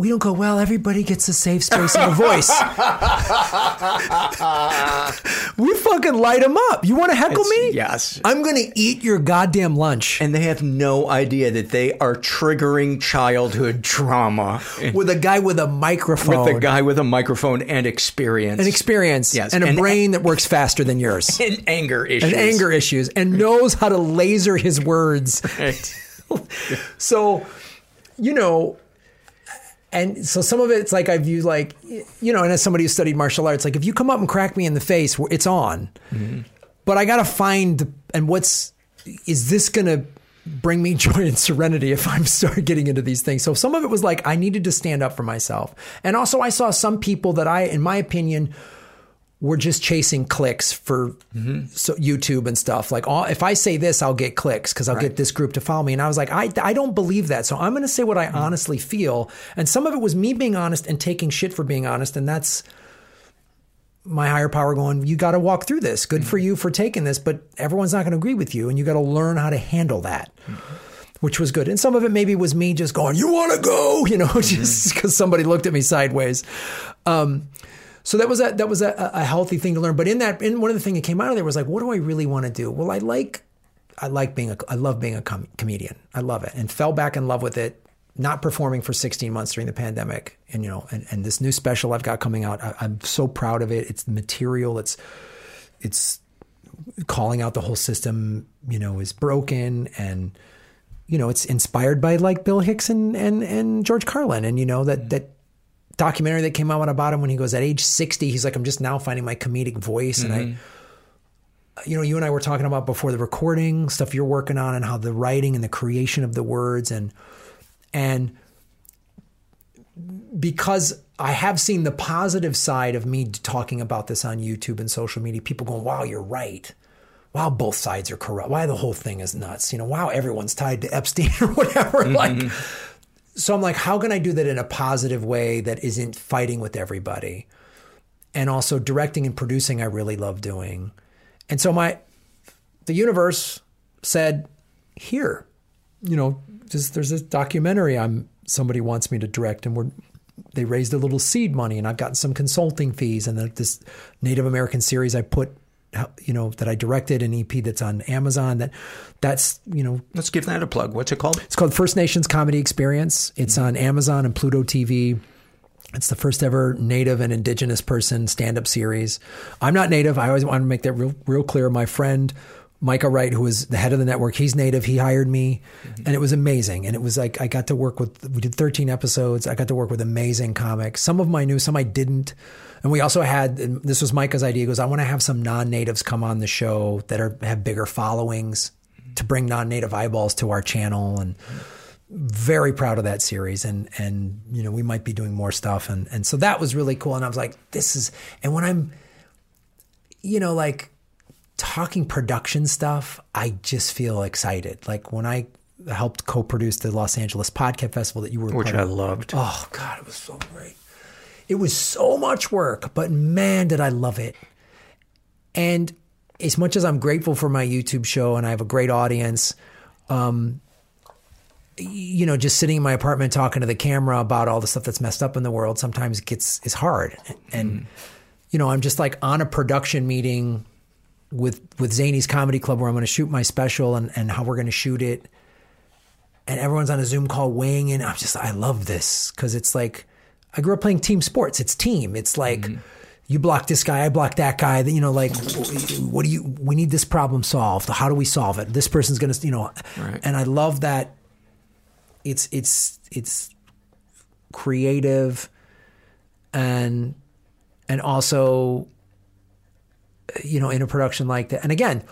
we don't go, well, everybody gets a safe space and a voice. we fucking light them up. You want to heckle it's, me? Yes. I'm to eat your goddamn lunch. And they have no idea that they are triggering childhood trauma. with a guy with a microphone. With a guy with a microphone and experience. And experience. Yes. And a and, brain that works faster than yours. And anger issues. And anger issues. And knows how to laser his words. Right. so, you know, and so some of it's like I view like you know, and as somebody who studied martial arts, like if you come up and crack me in the face, it's on. Mm-hmm. But I gotta find and what's is this gonna bring me joy and serenity if I'm start getting into these things. So some of it was like I needed to stand up for myself, and also I saw some people that I, in my opinion, we're just chasing clicks for mm-hmm. so YouTube and stuff. Like, all, if I say this, I'll get clicks because I'll right. get this group to follow me. And I was like, I, I don't believe that. So I'm going to say what I mm-hmm. honestly feel. And some of it was me being honest and taking shit for being honest. And that's my higher power going, you got to walk through this. Good mm-hmm. for you for taking this, but everyone's not going to agree with you. And you got to learn how to handle that. Mm-hmm. Which was good. And some of it maybe was me just going, You want to go? You know, just because somebody looked at me sideways. Um, so that was a that was a, a healthy thing to learn. But in that, in one of the things that came out of there was like, what do I really want to do? Well, I like I like being a I love being a com- comedian. I love it, and fell back in love with it. Not performing for 16 months during the pandemic, and you know, and, and this new special I've got coming out, I, I'm so proud of it. It's material. It's it's calling out the whole system. You know, is broken and you know, it's inspired by like Bill Hicks and, and, and George Carlin. And, you know, that, that documentary that came out about him when he goes at age 60 he's like i'm just now finding my comedic voice mm-hmm. and i mm-hmm. you know you and i were talking about before the recording stuff you're working on and how the writing and the creation of the words and and because i have seen the positive side of me talking about this on youtube and social media people going wow you're right wow both sides are corrupt why the whole thing is nuts you know wow everyone's tied to epstein or whatever mm-hmm. like so I'm like, how can I do that in a positive way that isn't fighting with everybody? And also directing and producing, I really love doing. And so my, the universe said, here, you know, just, there's this documentary I'm somebody wants me to direct, and we're they raised a little seed money, and I've gotten some consulting fees, and this Native American series I put you know that I directed an EP that's on Amazon that that's you know let's give that a plug. What's it called? It's called First Nations Comedy Experience. It's on Amazon and Pluto TV it's the first ever native and indigenous person stand-up series. I'm not native. I always want to make that real real clear. My friend Micah Wright, who was the head of the network, he's native. He hired me, mm-hmm. and it was amazing. And it was like I got to work with. We did 13 episodes. I got to work with amazing comics. Some of I knew, some I didn't. And we also had this was Micah's idea. He goes, I want to have some non-natives come on the show that are have bigger followings to bring non-native eyeballs to our channel and very proud of that series and and you know we might be doing more stuff and and so that was really cool and I was like this is and when I'm you know like talking production stuff I just feel excited like when I helped co-produce the Los Angeles Podcast Festival that you were, Which I of. loved. Oh God, it was so great. It was so much work, but man, did I love it. And as much as I'm grateful for my YouTube show and I have a great audience, um, you know, just sitting in my apartment talking to the camera about all the stuff that's messed up in the world sometimes gets is hard. And you know, I'm just like on a production meeting with with Zanies Comedy Club where I'm going to shoot my special and and how we're going to shoot it. And everyone's on a Zoom call weighing in. I'm just I love this because it's like I grew up playing team sports. It's team. It's like mm-hmm. you block this guy, I block that guy. You know, like what do you? We need this problem solved. How do we solve it? This person's going to, you know. Right. And I love that. It's it's it's creative, and and also, you know, in a production like that. And again,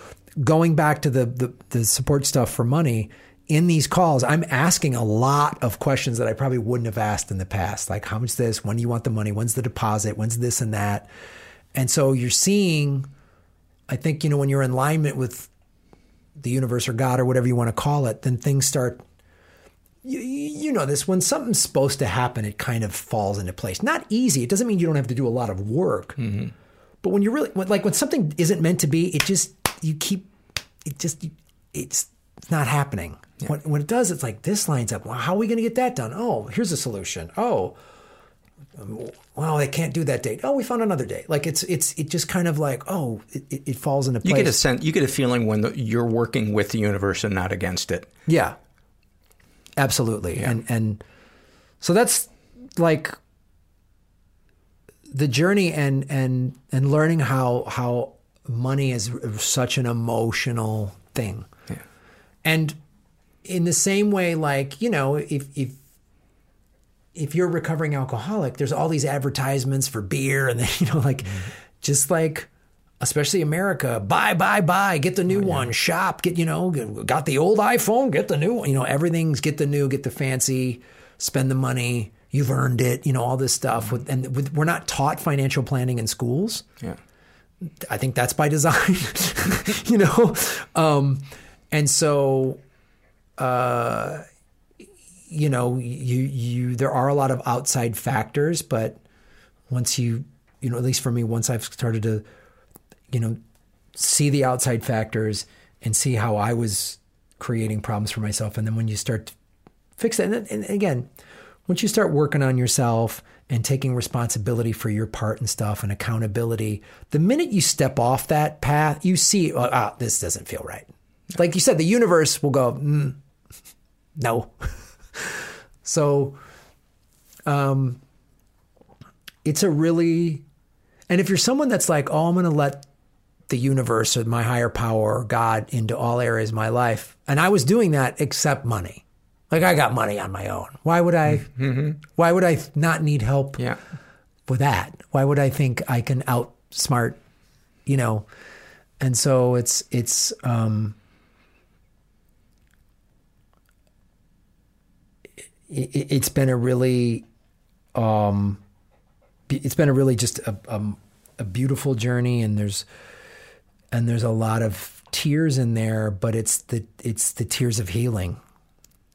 going back to the the, the support stuff for money in these calls, I'm asking a lot of questions that I probably wouldn't have asked in the past. Like, how much this? When do you want the money? When's the deposit? When's this and that? And so you're seeing, I think, you know, when you're in alignment with the universe or God or whatever you want to call it, then things start. You, you know this when something's supposed to happen, it kind of falls into place. Not easy. It doesn't mean you don't have to do a lot of work, mm-hmm. But when you really when, like when something isn't meant to be, it just you keep it just it's it's not happening. When, when it does, it's like this lines up. Well, how are we going to get that done? Oh, here's a solution. Oh, well, they can't do that date. Oh, we found another date. Like it's it's it just kind of like oh, it, it, falls into place. You get a sense. You get a feeling when the, you're working with the universe and not against it. Yeah, absolutely. And and so that's like the journey and and and learning how how money is such an emotional thing. Yeah. And in the same way, like you know, if if if you're a recovering alcoholic, there's all these advertisements for beer, and then you know, like mm-hmm. just like especially America, buy, buy, buy, get the new oh, one, shop, get you know, got the old iPhone, get the new one. You know, everything's get the new, get the fancy, spend the money. You've earned it. You know, all this stuff. With, and with, we're not taught financial planning in schools. Yeah. I think that's by design, you know? Um, and so, uh, you know, you, you, there are a lot of outside factors, but once you, you know, at least for me, once I've started to, you know, see the outside factors and see how I was creating problems for myself. And then when you start to fix that, and, and again, once you start working on yourself and taking responsibility for your part and stuff and accountability, the minute you step off that path, you see, oh, ah, this doesn't feel right. Like you said, the universe will go, mm, no. so, um, it's a really, and if you're someone that's like, oh, I'm going to let the universe or my higher power or God into all areas of my life, and I was doing that except money. Like I got money on my own. Why would I? Mm-hmm. Why would I not need help Yeah. with that? Why would I think I can outsmart, you know? And so it's it's um, it, it's been a really um, it's been a really just a, a, a beautiful journey, and there's and there's a lot of tears in there, but it's the it's the tears of healing.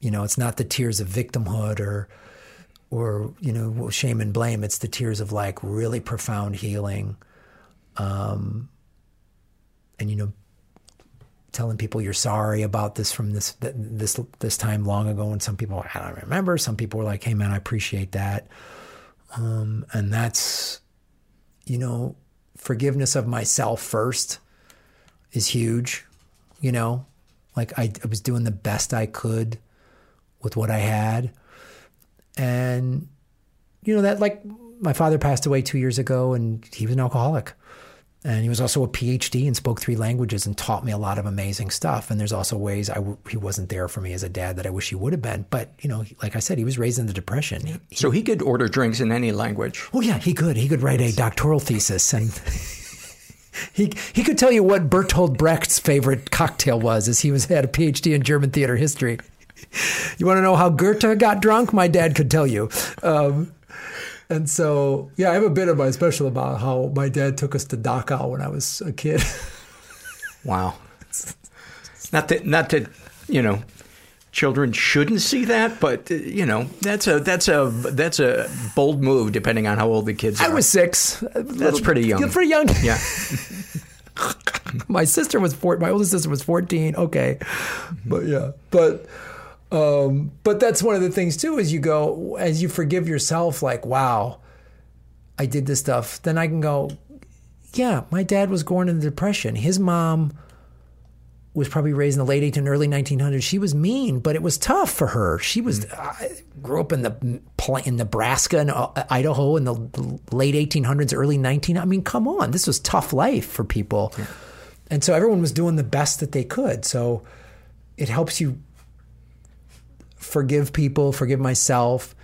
You know, it's not the tears of victimhood or or you know shame and blame. It's the tears of like really profound healing, um, and you know, telling people you're sorry about this from this this this time long ago. And some people I don't remember. Some people were like, "Hey man, I appreciate that," um, and that's you know forgiveness of myself first is huge. You know, like I, I was doing the best I could with what I had. And, you know, that like my father passed away two years ago and he was an alcoholic. And he was also a PhD and spoke three languages and taught me a lot of amazing stuff. And there's also ways I w- he wasn't there for me as a dad that I wish he would have been. But, you know, like I said, he was raised in the Depression. He, So he could order drinks in any language. Oh yeah, he could. He could write a doctoral thesis and he he could tell you what Bertolt Brecht's favorite cocktail was as he was had a PhD in German theater history. You want to know how Goethe got drunk? My dad could tell you. Um, and so, yeah, I have a bit of my special about how my dad took us to Dachau when I was a kid. Wow. not that, not to you know children shouldn't see that, but uh, you know that's a that's a that's a bold move depending on how old the kids are. I was six. That's pretty young. Pretty young. Yeah. my sister was four. My oldest sister was fourteen. Okay, but yeah, but um, but that's one of the things too. Is you go as you forgive yourself, like wow, I did this stuff. Then I can go, yeah, my dad was born in the depression. His mom was probably raised in the late 1800s, early 1900s. She was mean, but it was tough for her. She was uh, grew up in the in Nebraska and uh, Idaho in the, late 1800s, early 19. I mean, come on, this was tough life for people, and so everyone was doing the best that they could. So it helps you forgive people, forgive myself,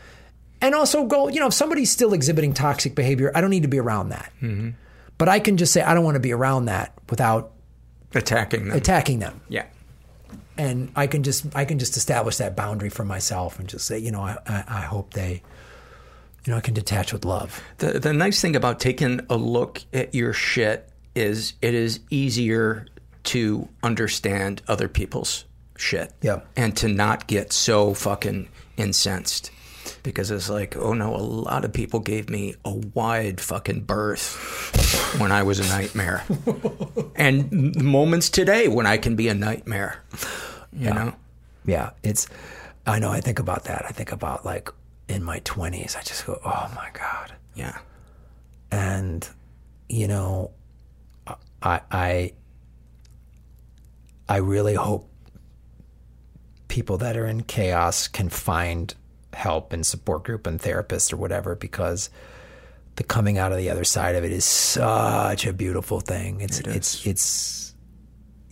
and also go. You know, if somebody's still exhibiting toxic behavior, I don't need to be around that. Mm-hmm. But I can just say I don't want to be around that without attacking them. attacking them. Yeah. And I can just I can just establish that boundary for myself and just say, you know, I, I, I hope they, you know, I can detach with love. The the nice thing about taking a look at your shit is it is easier to understand other people's shit. Yeah. And to not get so fucking incensed. Because it's like, oh no, a lot of people gave me a wide fucking berth when I was a nightmare. and moments today when I can be a nightmare. You Yeah. know? Yeah, it's. I know. I think about that. I think about like in my twenties. I just go, oh my god. Yeah. And you know, I I I really hope people that are in chaos can find help and support group and therapist or whatever because the coming out of the other side of it is such a beautiful thing. It's it's it's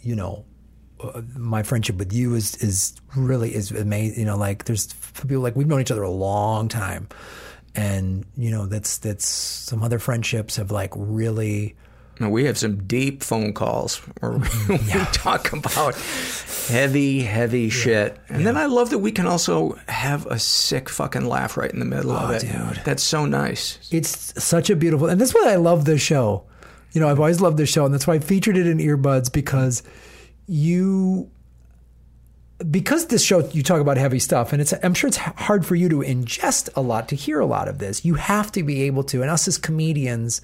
you know uh, my friendship with you is is really is amazing. You know, like there's people like we've known each other a long time, and you know that's that's some other friendships have like really. No, we have some deep phone calls where we, we talk about heavy, heavy shit. And then I love that we can also have a sick fucking laugh right in the middle of Oh, it. dude. That's so nice. It's such a beautiful, and that's why I love this show. You know, I've always loved this show, and that's why I featured it in Earbuds because you, because this show you talk about heavy stuff, and it's I'm sure it's hard for you to ingest a lot to hear a lot of this. You have to be able to, and us as comedians,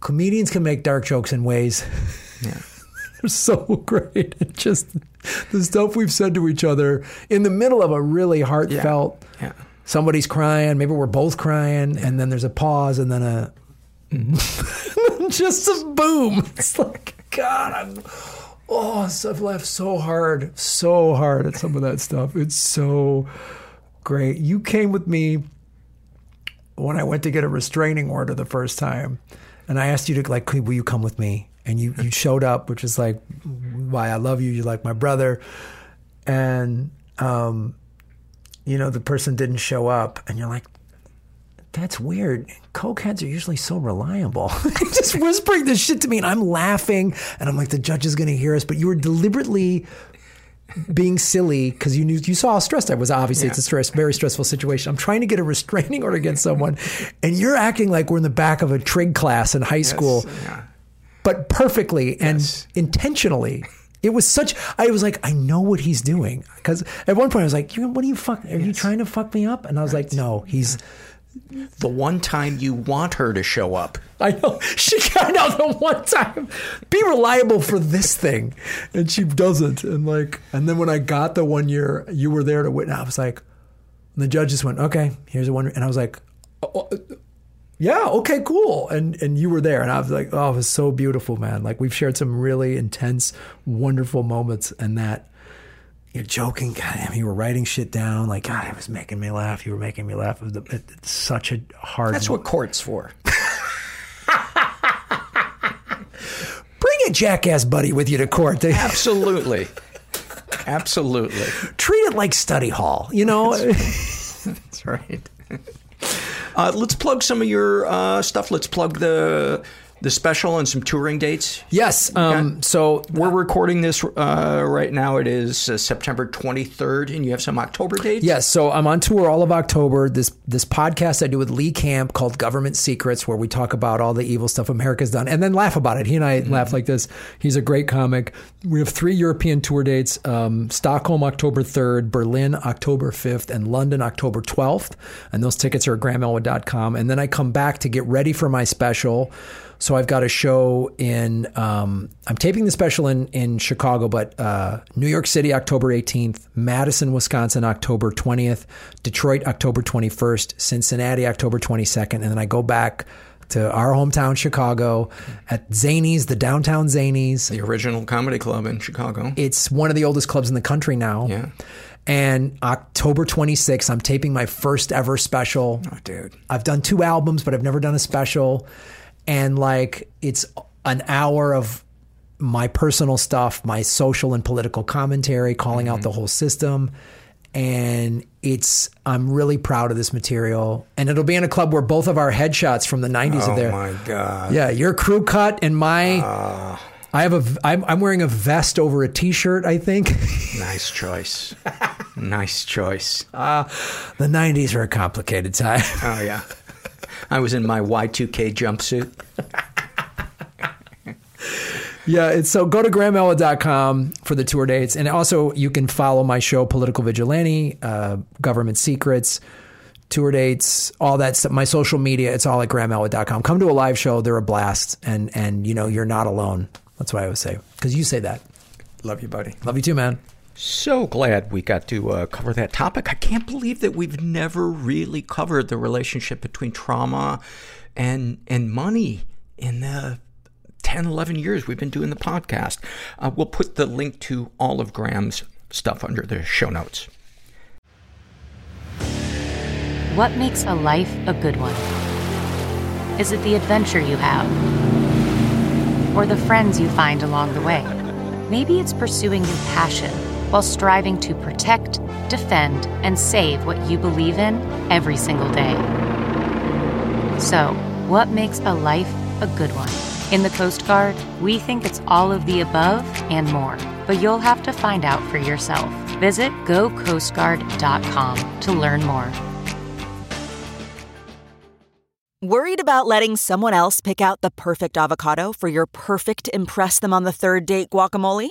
comedians can make dark jokes in ways. Yeah. They're so great. It just the stuff we've said to each other in the middle of a really heartfelt. Yeah. Somebody's crying. Maybe we're both crying, and then there's a pause, and then a just a boom. It's like God. I'm, oh, I've laughed so hard, so hard at some of that stuff. It's so great. You came with me when I went to get a restraining order the first time, and I asked you to like, "Will you come with me?" And you you showed up, which is like why I love you. You're like my brother, and um, you know the person didn't show up, and you're like, that's weird. Cokeheads are usually so reliable. Just whispering this shit to me, and I'm laughing, and I'm like, the judge is going to hear us. But you were deliberately being silly because you knew you saw how stressed I was. Obviously, it's a stress, very stressful situation. I'm trying to get a restraining order against someone, and you're acting like we're in the back of a trig class in high school, yeah. but perfectly and intentionally. It was such. I was like, I know what he's doing because at one point I was like, "You- "What are you fuck? Are you trying to fuck me up?" And I was like, "No, he's." The one time you want her to show up. I know she got out the one time. Be reliable for this thing, and she doesn't. And like, and then when I got the one year, you were there to witness. I was like, and the judge just went, "Okay, here's a one," and I was like, oh, oh, "Yeah, okay, cool." And and you were there, and I was like, "Oh, it was so beautiful, man." Like we've shared some really intense, wonderful moments, and that. You're joking, God damn, you were writing shit down. Like, God, it was making me laugh. You were making me laugh. It was the- it- it's such a hard. That's what court's for. Bring a jackass buddy with you to court. Absolutely. Absolutely. Treat it like study hall, you know? That's right. Uh, let's plug some of your uh, stuff. Let's plug the the special and some touring dates. Yes. Um, so we're recording this uh, right now. It is uh, September 23rd, and you have some October dates. Yes. So I'm on tour all of October. This this podcast I do with Lee Camp called Government Secrets, where we talk about all the evil stuff America's done, and then laugh about it. He and I mm-hmm. laugh like this. He's a great comic. We have three European tour dates: um, Stockholm October 3rd, Berlin October 5th, and London October 12th. And those tickets are at grahamelwood.com. And then I come back to get ready for my special. So I've got a show in. Um, I'm taping the special in in Chicago, but uh, New York City October 18th, Madison, Wisconsin October 20th, Detroit October 21st, Cincinnati October 22nd, and then I go back to our hometown Chicago at Zanies, the downtown Zanies, the original comedy club in Chicago. It's one of the oldest clubs in the country now. Yeah. And October 26th, I'm taping my first ever special. Oh, dude. I've done two albums, but I've never done a special and like it's an hour of my personal stuff, my social and political commentary, calling mm-hmm. out the whole system. And it's, I'm really proud of this material. And it'll be in a club where both of our headshots from the 90s oh are there. Oh my God. Yeah, your crew cut and my. Uh, I have a. I'm, I'm wearing a vest over a t-shirt. I think. Nice choice. nice choice. Uh, the '90s were a complicated time. Oh yeah. I was in my Y2K jumpsuit. yeah, it's so go to grahamelwood.com for the tour dates. And also, you can follow my show, Political Vigilante, uh, Government Secrets, tour dates, all that stuff. My social media, it's all at grahamelwood.com. Come to a live show, they're a blast. And, and you know, you're not alone. That's what I would say. Because you say that. Love you, buddy. Love you too, man. So glad we got to uh, cover that topic. I can't believe that we've never really covered the relationship between trauma and and money in the 10, 11 years we've been doing the podcast. Uh, we'll put the link to all of Graham's stuff under the show notes. What makes a life a good one? Is it the adventure you have? Or the friends you find along the way? Maybe it's pursuing your passion while striving to protect, defend, and save what you believe in every single day. So, what makes a life a good one? In the Coast Guard, we think it's all of the above and more, but you'll have to find out for yourself. Visit gocoastguard.com to learn more. Worried about letting someone else pick out the perfect avocado for your perfect Impress Them on the Third Date guacamole?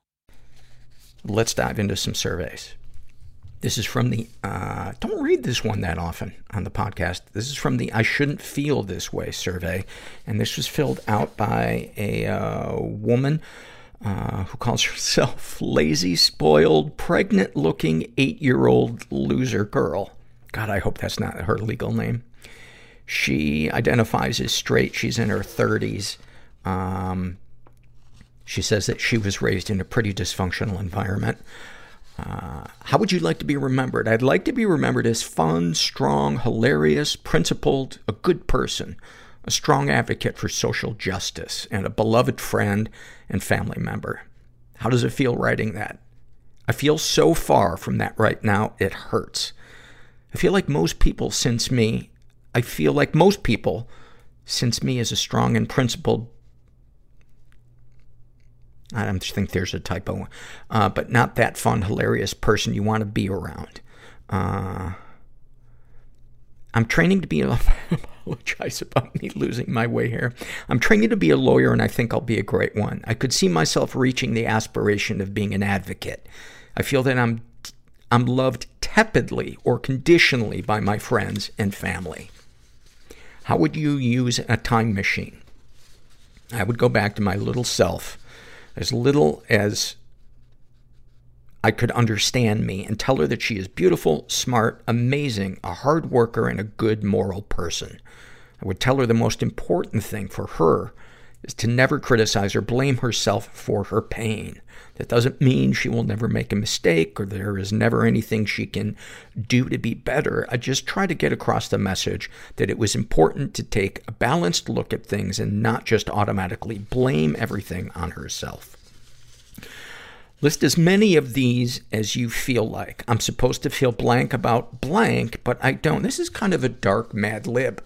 Let's dive into some surveys. This is from the, uh, don't read this one that often on the podcast. This is from the I Shouldn't Feel This Way survey. And this was filled out by a uh, woman uh, who calls herself lazy, spoiled, pregnant looking eight year old loser girl. God, I hope that's not her legal name. She identifies as straight. She's in her 30s. Um, she says that she was raised in a pretty dysfunctional environment. Uh, how would you like to be remembered? I'd like to be remembered as fun, strong, hilarious, principled, a good person, a strong advocate for social justice, and a beloved friend and family member. How does it feel writing that? I feel so far from that right now, it hurts. I feel like most people since me, I feel like most people since me as a strong and principled I don't think there's a typo. Uh, but not that fun, hilarious person you want to be around. Uh, I'm training to be, a, apologize about me losing my way here. I'm training to be a lawyer and I think I'll be a great one. I could see myself reaching the aspiration of being an advocate. I feel that I'm, I'm loved tepidly or conditionally by my friends and family. How would you use a time machine? I would go back to my little self as little as I could understand me and tell her that she is beautiful, smart, amazing, a hard worker, and a good moral person. I would tell her the most important thing for her is to never criticize or blame herself for her pain. That doesn't mean she will never make a mistake or there is never anything she can do to be better. I just try to get across the message that it was important to take a balanced look at things and not just automatically blame everything on herself. List as many of these as you feel like. I'm supposed to feel blank about blank, but I don't. This is kind of a dark mad lib.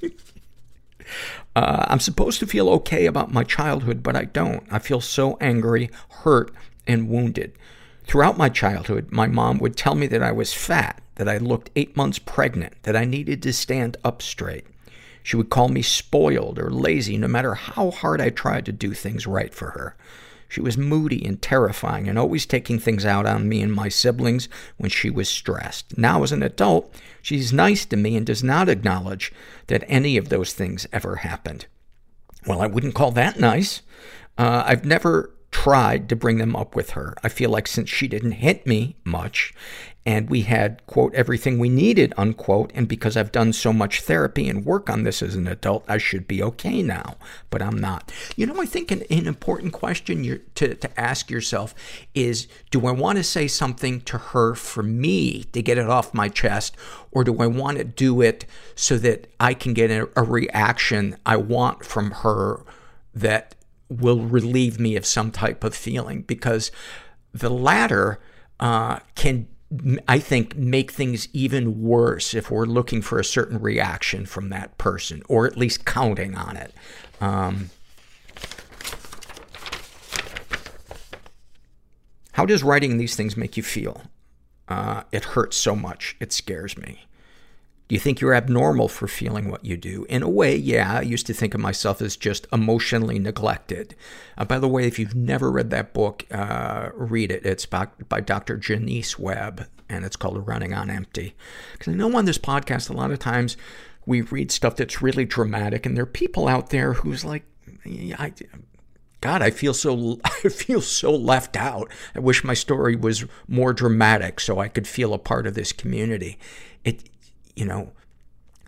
Uh, I'm supposed to feel okay about my childhood, but I don't. I feel so angry, hurt, and wounded. Throughout my childhood, my mom would tell me that I was fat, that I looked eight months pregnant, that I needed to stand up straight. She would call me spoiled or lazy no matter how hard I tried to do things right for her. She was moody and terrifying and always taking things out on me and my siblings when she was stressed. Now, as an adult, she's nice to me and does not acknowledge that any of those things ever happened. Well, I wouldn't call that nice. Uh, I've never tried to bring them up with her. I feel like since she didn't hit me much and we had, quote, everything we needed, unquote, and because I've done so much therapy and work on this as an adult, I should be okay now, but I'm not. You know, I think an, an important question to, to ask yourself is, do I want to say something to her for me to get it off my chest, or do I want to do it so that I can get a, a reaction I want from her that will relieve me of some type of feeling? Because the latter uh, can I think, make things even worse if we're looking for a certain reaction from that person, or at least counting on it. Um, how does writing these things make you feel? Uh, it hurts so much. It scares me. Do you think you're abnormal for feeling what you do? In a way, yeah. I used to think of myself as just emotionally neglected. Uh, by the way, if you've never read that book, uh, read it. It's by, by Dr. Jonice Webb, and it's called Running on Empty. Because I know on this podcast, a lot of times we read stuff that's really dramatic, and there are people out there who's like, I, God, I feel so, I feel so left out. I wish my story was more dramatic so I could feel a part of this community. It, you know,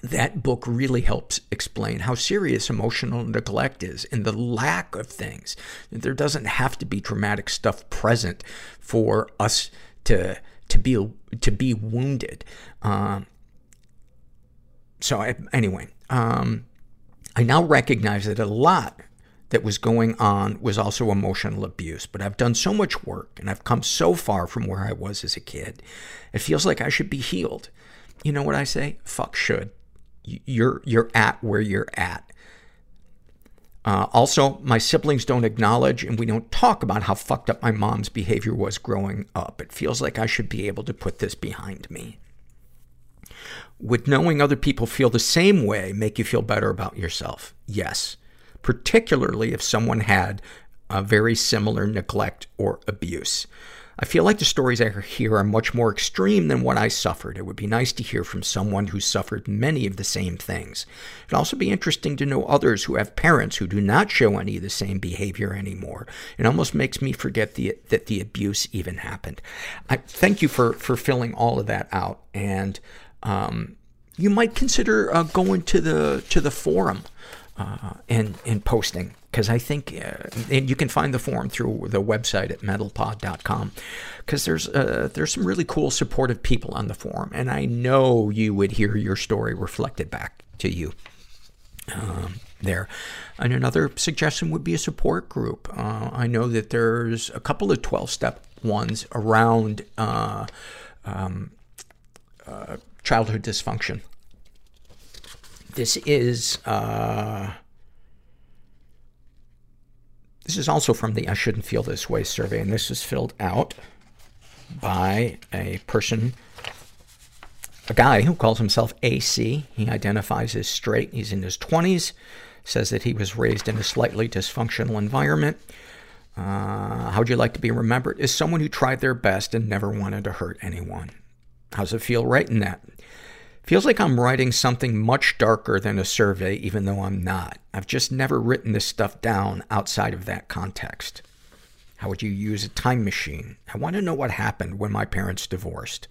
that book really helps explain how serious emotional neglect is and the lack of things. There doesn't have to be dramatic stuff present for us to, to be, to be wounded. Um, so I, anyway, um, I now recognize that a lot that was going on was also emotional abuse. But I've done so much work and I've come so far from where I was as a kid. It feels like I should be healed you know what I say? Fuck should. You're, you're at where you're at. Uh, also, my siblings don't acknowledge and we don't talk about how fucked up my mom's behavior was growing up. It feels like I should be able to put this behind me. Would knowing other people feel the same way make you feel better about yourself? Yes. Particularly if someone had a very similar neglect or abuse. I feel like the stories I hear are much more extreme than what I suffered. It would be nice to hear from someone who suffered many of the same things. It'd also be interesting to know others who have parents who do not show any of the same behavior anymore. It almost makes me forget the, that the abuse even happened. I thank you for, for filling all of that out. And, um, you might consider uh, going to the, to the forum, uh, and, and posting because I think, uh, and you can find the forum through the website at mentalpod.com. Because there's uh, there's some really cool, supportive people on the forum, and I know you would hear your story reflected back to you um, there. And another suggestion would be a support group. Uh, I know that there's a couple of 12 step ones around uh, um, uh, childhood dysfunction. This is. Uh, this is also from the I Shouldn't Feel This Way survey, and this is filled out by a person, a guy who calls himself AC. He identifies as straight. He's in his 20s, says that he was raised in a slightly dysfunctional environment. Uh, how'd you like to be remembered? As someone who tried their best and never wanted to hurt anyone. How's it feel writing that? Feels like I'm writing something much darker than a survey, even though I'm not. I've just never written this stuff down outside of that context. How would you use a time machine? I want to know what happened when my parents divorced.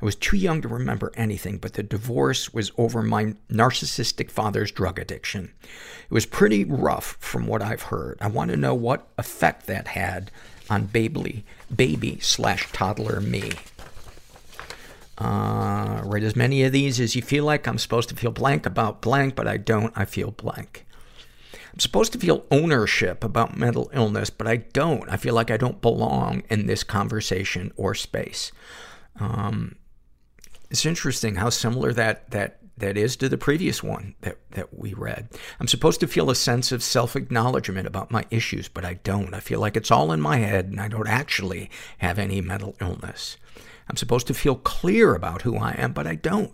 I was too young to remember anything, but the divorce was over my narcissistic father's drug addiction. It was pretty rough from what I've heard. I want to know what effect that had on baby, baby slash toddler me. Uh, write as many of these as you feel like. I'm supposed to feel blank about blank, but I don't. I feel blank. I'm supposed to feel ownership about mental illness, but I don't. I feel like I don't belong in this conversation or space. Um, it's interesting how similar that, that, that is to the previous one that, that we read. I'm supposed to feel a sense of self-acknowledgement about my issues, but I don't. I feel like it's all in my head and I don't actually have any mental illness. I'm supposed to feel clear about who I am, but I don't.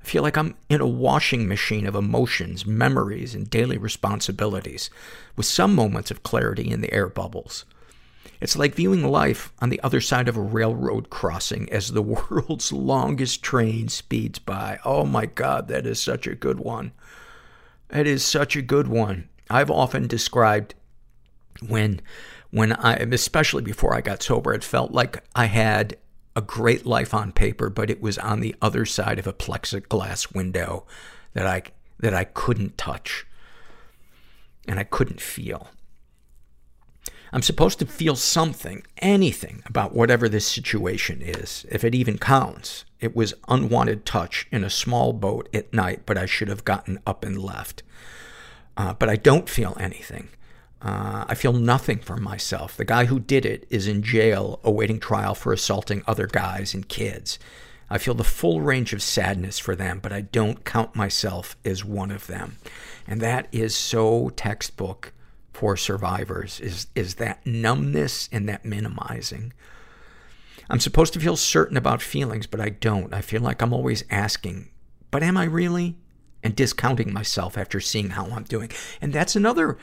I feel like I'm in a washing machine of emotions, memories, and daily responsibilities, with some moments of clarity in the air bubbles. It's like viewing life on the other side of a railroad crossing as the world's longest train speeds by. Oh my God, that is such a good one. That is such a good one. I've often described when, when I, especially before I got sober, it felt like I had a great life on paper, but it was on the other side of a plexiglass window that I, that I couldn't touch and I couldn't feel. I'm supposed to feel something, anything about whatever this situation is, if it even counts. It was unwanted touch in a small boat at night, but I should have gotten up and left. Uh, but I don't feel anything. Uh, I feel nothing for myself. The guy who did it is in jail awaiting trial for assaulting other guys and kids. I feel the full range of sadness for them, but I don't count myself as one of them. And that is so textbook for survivors, is, is that numbness and that minimizing. I'm supposed to feel certain about feelings, but I don't. I feel like I'm always asking, but am I really? And discounting myself after seeing how I'm doing. And that's another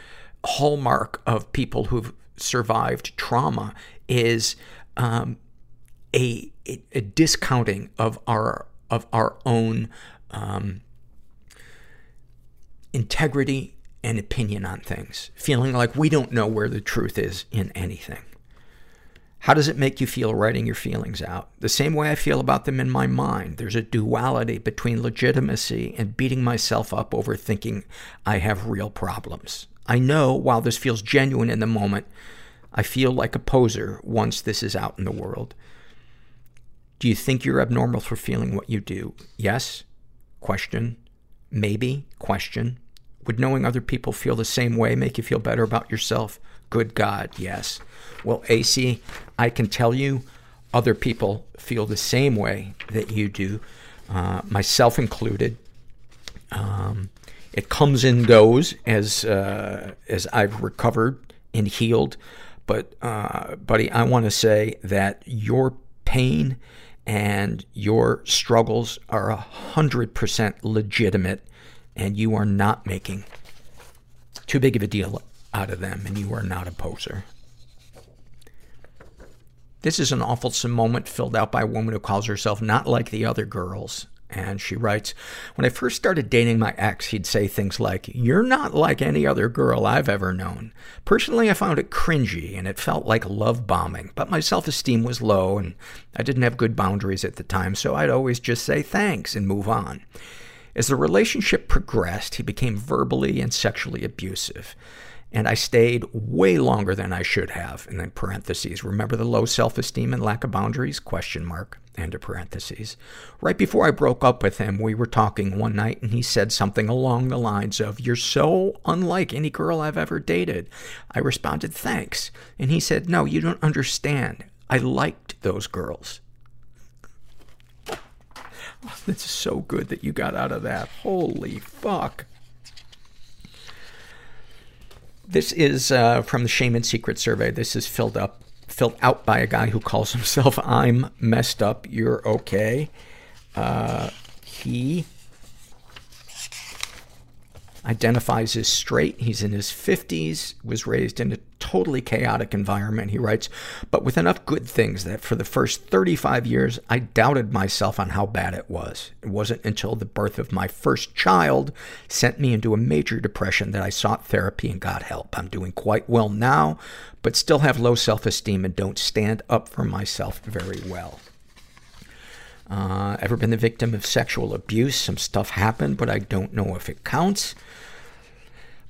hallmark of people who've survived trauma is um, a, a, discounting of our of our own um, integrity and opinion on things, feeling like we don't know where the truth is in anything. How does it make you feel writing your feelings out? The same way I feel about them in my mind. There's a duality between legitimacy and beating myself up over thinking I have real problems. I know while this feels genuine in the moment, I feel like a poser once this is out in the world. Do you think you're abnormal for feeling what you do? Yes? Question. Maybe? Question. Would knowing other people feel the same way make you feel better about yourself? Good God, yes. Well, AC, I can tell you other people feel the same way that you do, uh, myself included. Um, it comes and goes as, uh, as I've recovered and healed. But, uh, buddy, I want to say that your pain and your struggles are a hundred percent legitimate and you are not making too big of a deal out of them and you are not a poser. This is an awful moment filled out by a woman who calls herself not like the other girls. And she writes, When I first started dating my ex, he'd say things like, You're not like any other girl I've ever known. Personally, I found it cringy and it felt like love bombing, but my self-esteem was low and I didn't have good boundaries at the time, so I'd always just say thanks and move on. As the relationship progressed, he became verbally and sexually abusive. And I stayed way longer than I should have. And then parentheses. Remember the low self-esteem and lack of boundaries? Question mark. End of parentheses. Right before I broke up with him, we were talking one night and he said something along the lines of, You're so unlike any girl I've ever dated. I responded, Thanks. And he said, No, you don't understand. I liked those girls. Is so good that you got out of that. Holy fuck. This is uh, from the Shame and Secret survey. This is filled up, filled out by a guy who calls himself "I'm messed up, you're okay." Uh, he identifies as straight. He's in his fifties. Was raised in a totally chaotic environment, he writes, but with enough good things that for the first 35 years, I doubted myself on how bad it was. It wasn't until the birth of my first child sent me into a major depression that I sought therapy and got help. I'm doing quite well now, but still have low self-esteem and don't stand up for myself very well. Uh, ever been the victim of sexual abuse? Some stuff happened, but I don't know if it counts.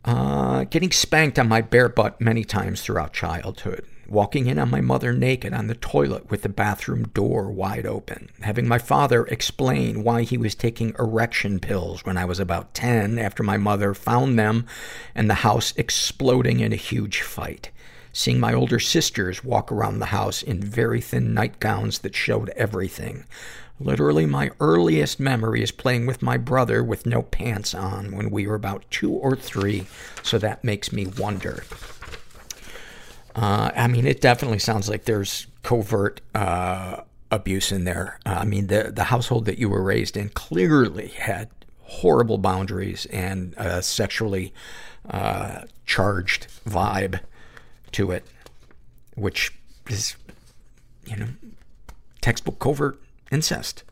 Uh, getting spanked on my bare butt many times throughout childhood. Walking in on my mother naked on the toilet with the bathroom door wide open. Having my father explain why he was taking erection pills when I was about 10 after my mother found them and the house exploding in a huge fight. Seeing my older sisters walk around the house in very thin nightgowns that showed everything. Literally, my earliest memory is playing with my brother with no pants on when we were about two or three, so that makes me wonder. Uh, I mean, it definitely sounds like there's covert uh, abuse in there. Uh, I mean, the the household that you were raised in clearly had horrible boundaries and a sexually uh, charged vibe to it, which is, you know, textbook covert incest.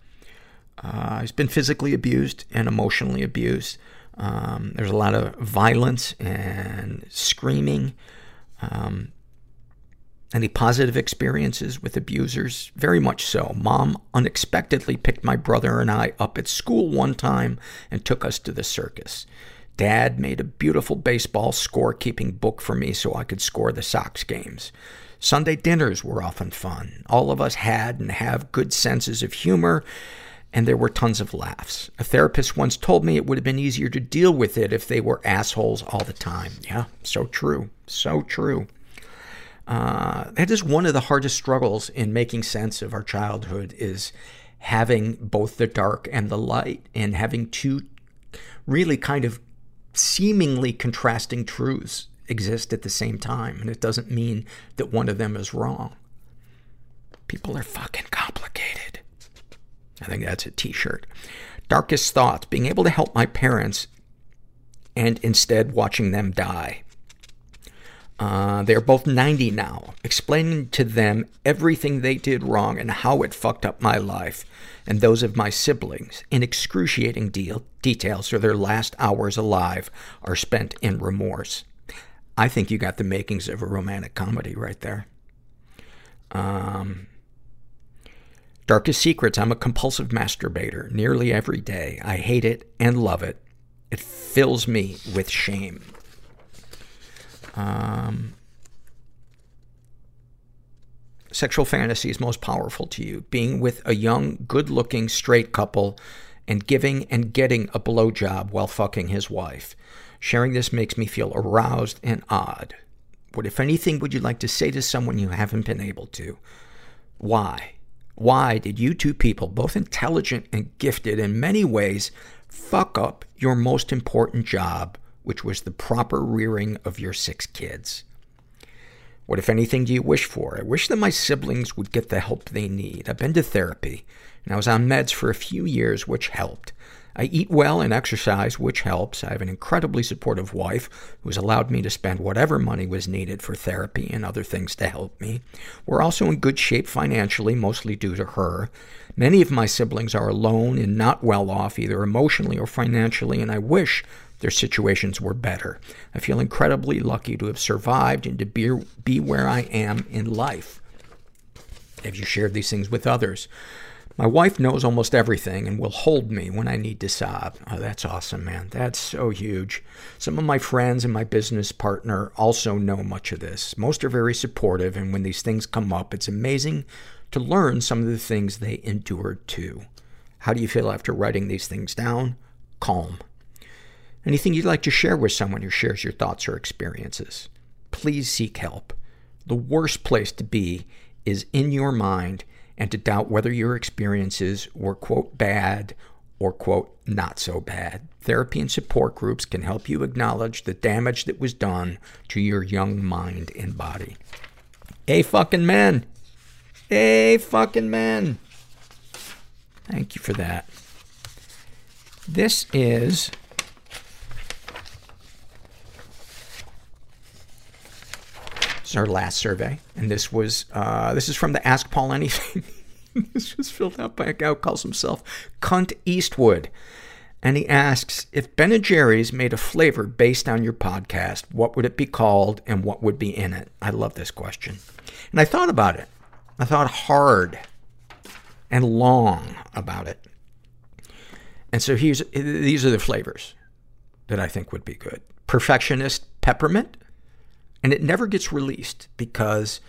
Uh, he's been physically abused and emotionally abused. Um, there's a lot of violence and screaming. Um, any positive experiences with abusers? Very much so. Mom unexpectedly picked my brother and I up at school one time and took us to the circus. Dad made a beautiful baseball score-keeping book for me so I could score the Sox games. Sunday dinners were often fun. All of us had and have good senses of humor, and there were tons of laughs. A therapist once told me it would have been easier to deal with it if they were assholes all the time. Yeah, so true. So true. Uh, that is one of the hardest struggles in making sense of our childhood is having both the dark and the light and having two really kind of seemingly contrasting truths exist at the same time. And it doesn't mean that one of them is wrong. People are fucking complicated. I think that's a t-shirt. Darkest thoughts. Being able to help my parents and instead watching them die. Uh, they're both 90 now. Explaining to them everything they did wrong and how it fucked up my life and those of my siblings in excruciating deal, detail so their last hours alive are spent in remorse. I think you got the makings of a romantic comedy right there. Um, darkest secrets. I'm a compulsive masturbator nearly every day. I hate it and love it. It fills me with shame. Um, sexual fantasies most powerful to you. Being with a young, good-looking, straight couple and giving and getting a blowjob while fucking his wife. Sharing this makes me feel aroused and odd. What, if anything, would you like to say to someone you haven't been able to? Why? Why did you two people, both intelligent and gifted in many ways, fuck up your most important job, which was the proper rearing of your six kids? What, if anything, do you wish for? I wish that my siblings would get the help they need. I've been to therapy, and I was on meds for a few years, which helped. I eat well and exercise, which helps. I have an incredibly supportive wife who has allowed me to spend whatever money was needed for therapy and other things to help me. We're also in good shape financially, mostly due to her. Many of my siblings are alone and not well off, either emotionally or financially, and I wish their situations were better. I feel incredibly lucky to have survived and to be, be where I am in life. Have you shared these things with others? My wife knows almost everything and will hold me when I need to sob. Oh, that's awesome, man. That's so huge. Some of my friends and my business partner also know much of this. Most are very supportive, and when these things come up, it's amazing to learn some of the things they endured too. How do you feel after writing these things down? Calm. Anything you'd like to share with someone who shares your thoughts or experiences? Please seek help. The worst place to be is in your mind and to doubt whether your experiences were, quote, bad or, quote, not so bad. Therapy and support groups can help you acknowledge the damage that was done to your young mind and body. Hey, fucking men. Hey, fucking men. Thank you for that. This is Our last survey, and this was uh, this is from the Ask Paul Anything. this was filled out by a guy who calls himself Cunt Eastwood, and he asks if Ben and Jerry's made a flavor based on your podcast, what would it be called, and what would be in it? I love this question, and I thought about it. I thought hard and long about it, and so here's these are the flavors that I think would be good: perfectionist peppermint and it never gets released because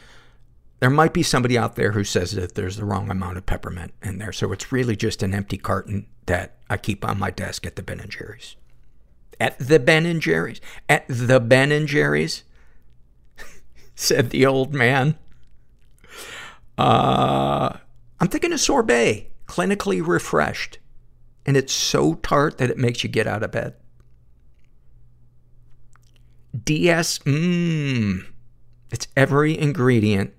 there might be somebody out there who says that there's the wrong amount of peppermint in there. So it's really just an empty carton that I keep on my desk at the Ben and Jerry's. At the Ben and Jerry's. At the Ben and Jerry's, said the old man. Uh, I'm thinking of sorbet, clinically refreshed. And it's so tart that it makes you get out of bed. DS, mmm. It's every ingredient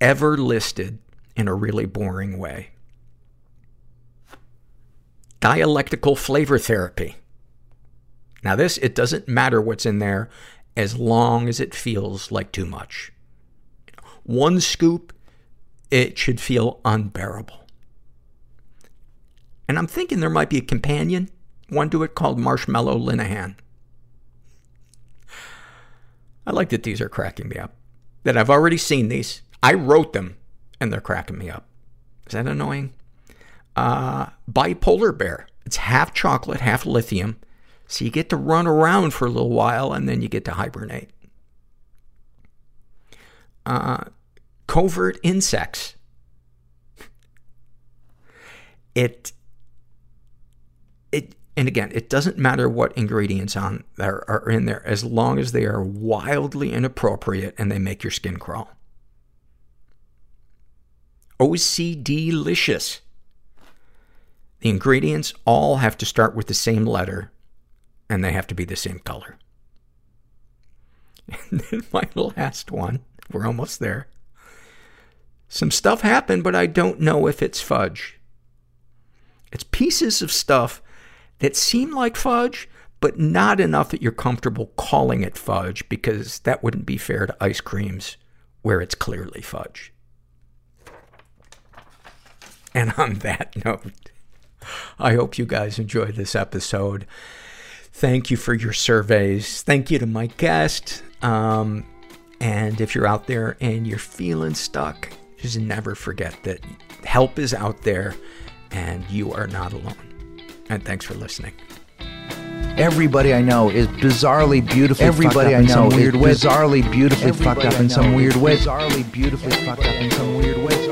ever listed in a really boring way. Dialectical flavor therapy. Now this, it doesn't matter what's in there as long as it feels like too much. One scoop, it should feel unbearable. And I'm thinking there might be a companion, one to it called Marshmallow Linehan. I like that these are cracking me up. That I've already seen these. I wrote them, and they're cracking me up. Is that annoying? Uh, bipolar bear. It's half chocolate, half lithium. So you get to run around for a little while, and then you get to hibernate. Uh, covert insects. It, it, and again, it doesn't matter what ingredients on there are in there as long as they are wildly inappropriate and they make your skin crawl. OCD-licious. The ingredients all have to start with the same letter and they have to be the same color. And then my last one, we're almost there. Some stuff happened, but I don't know if it's fudge. It's pieces of stuff that seem like fudge, but not enough that you're comfortable calling it fudge because that wouldn't be fair to ice creams where it's clearly fudge. And on that note, I hope you guys enjoyed this episode. Thank you for your surveys. Thank you to my guest. Um, and if you're out there and you're feeling stuck, just never forget that help is out there and you are not alone. And thanks for listening. Everybody I know is bizarrely beautifully Everybody I know weird is bizarrely beautifully fucked up in some weird way. Bizarrely beautifully fucked up in some weird way.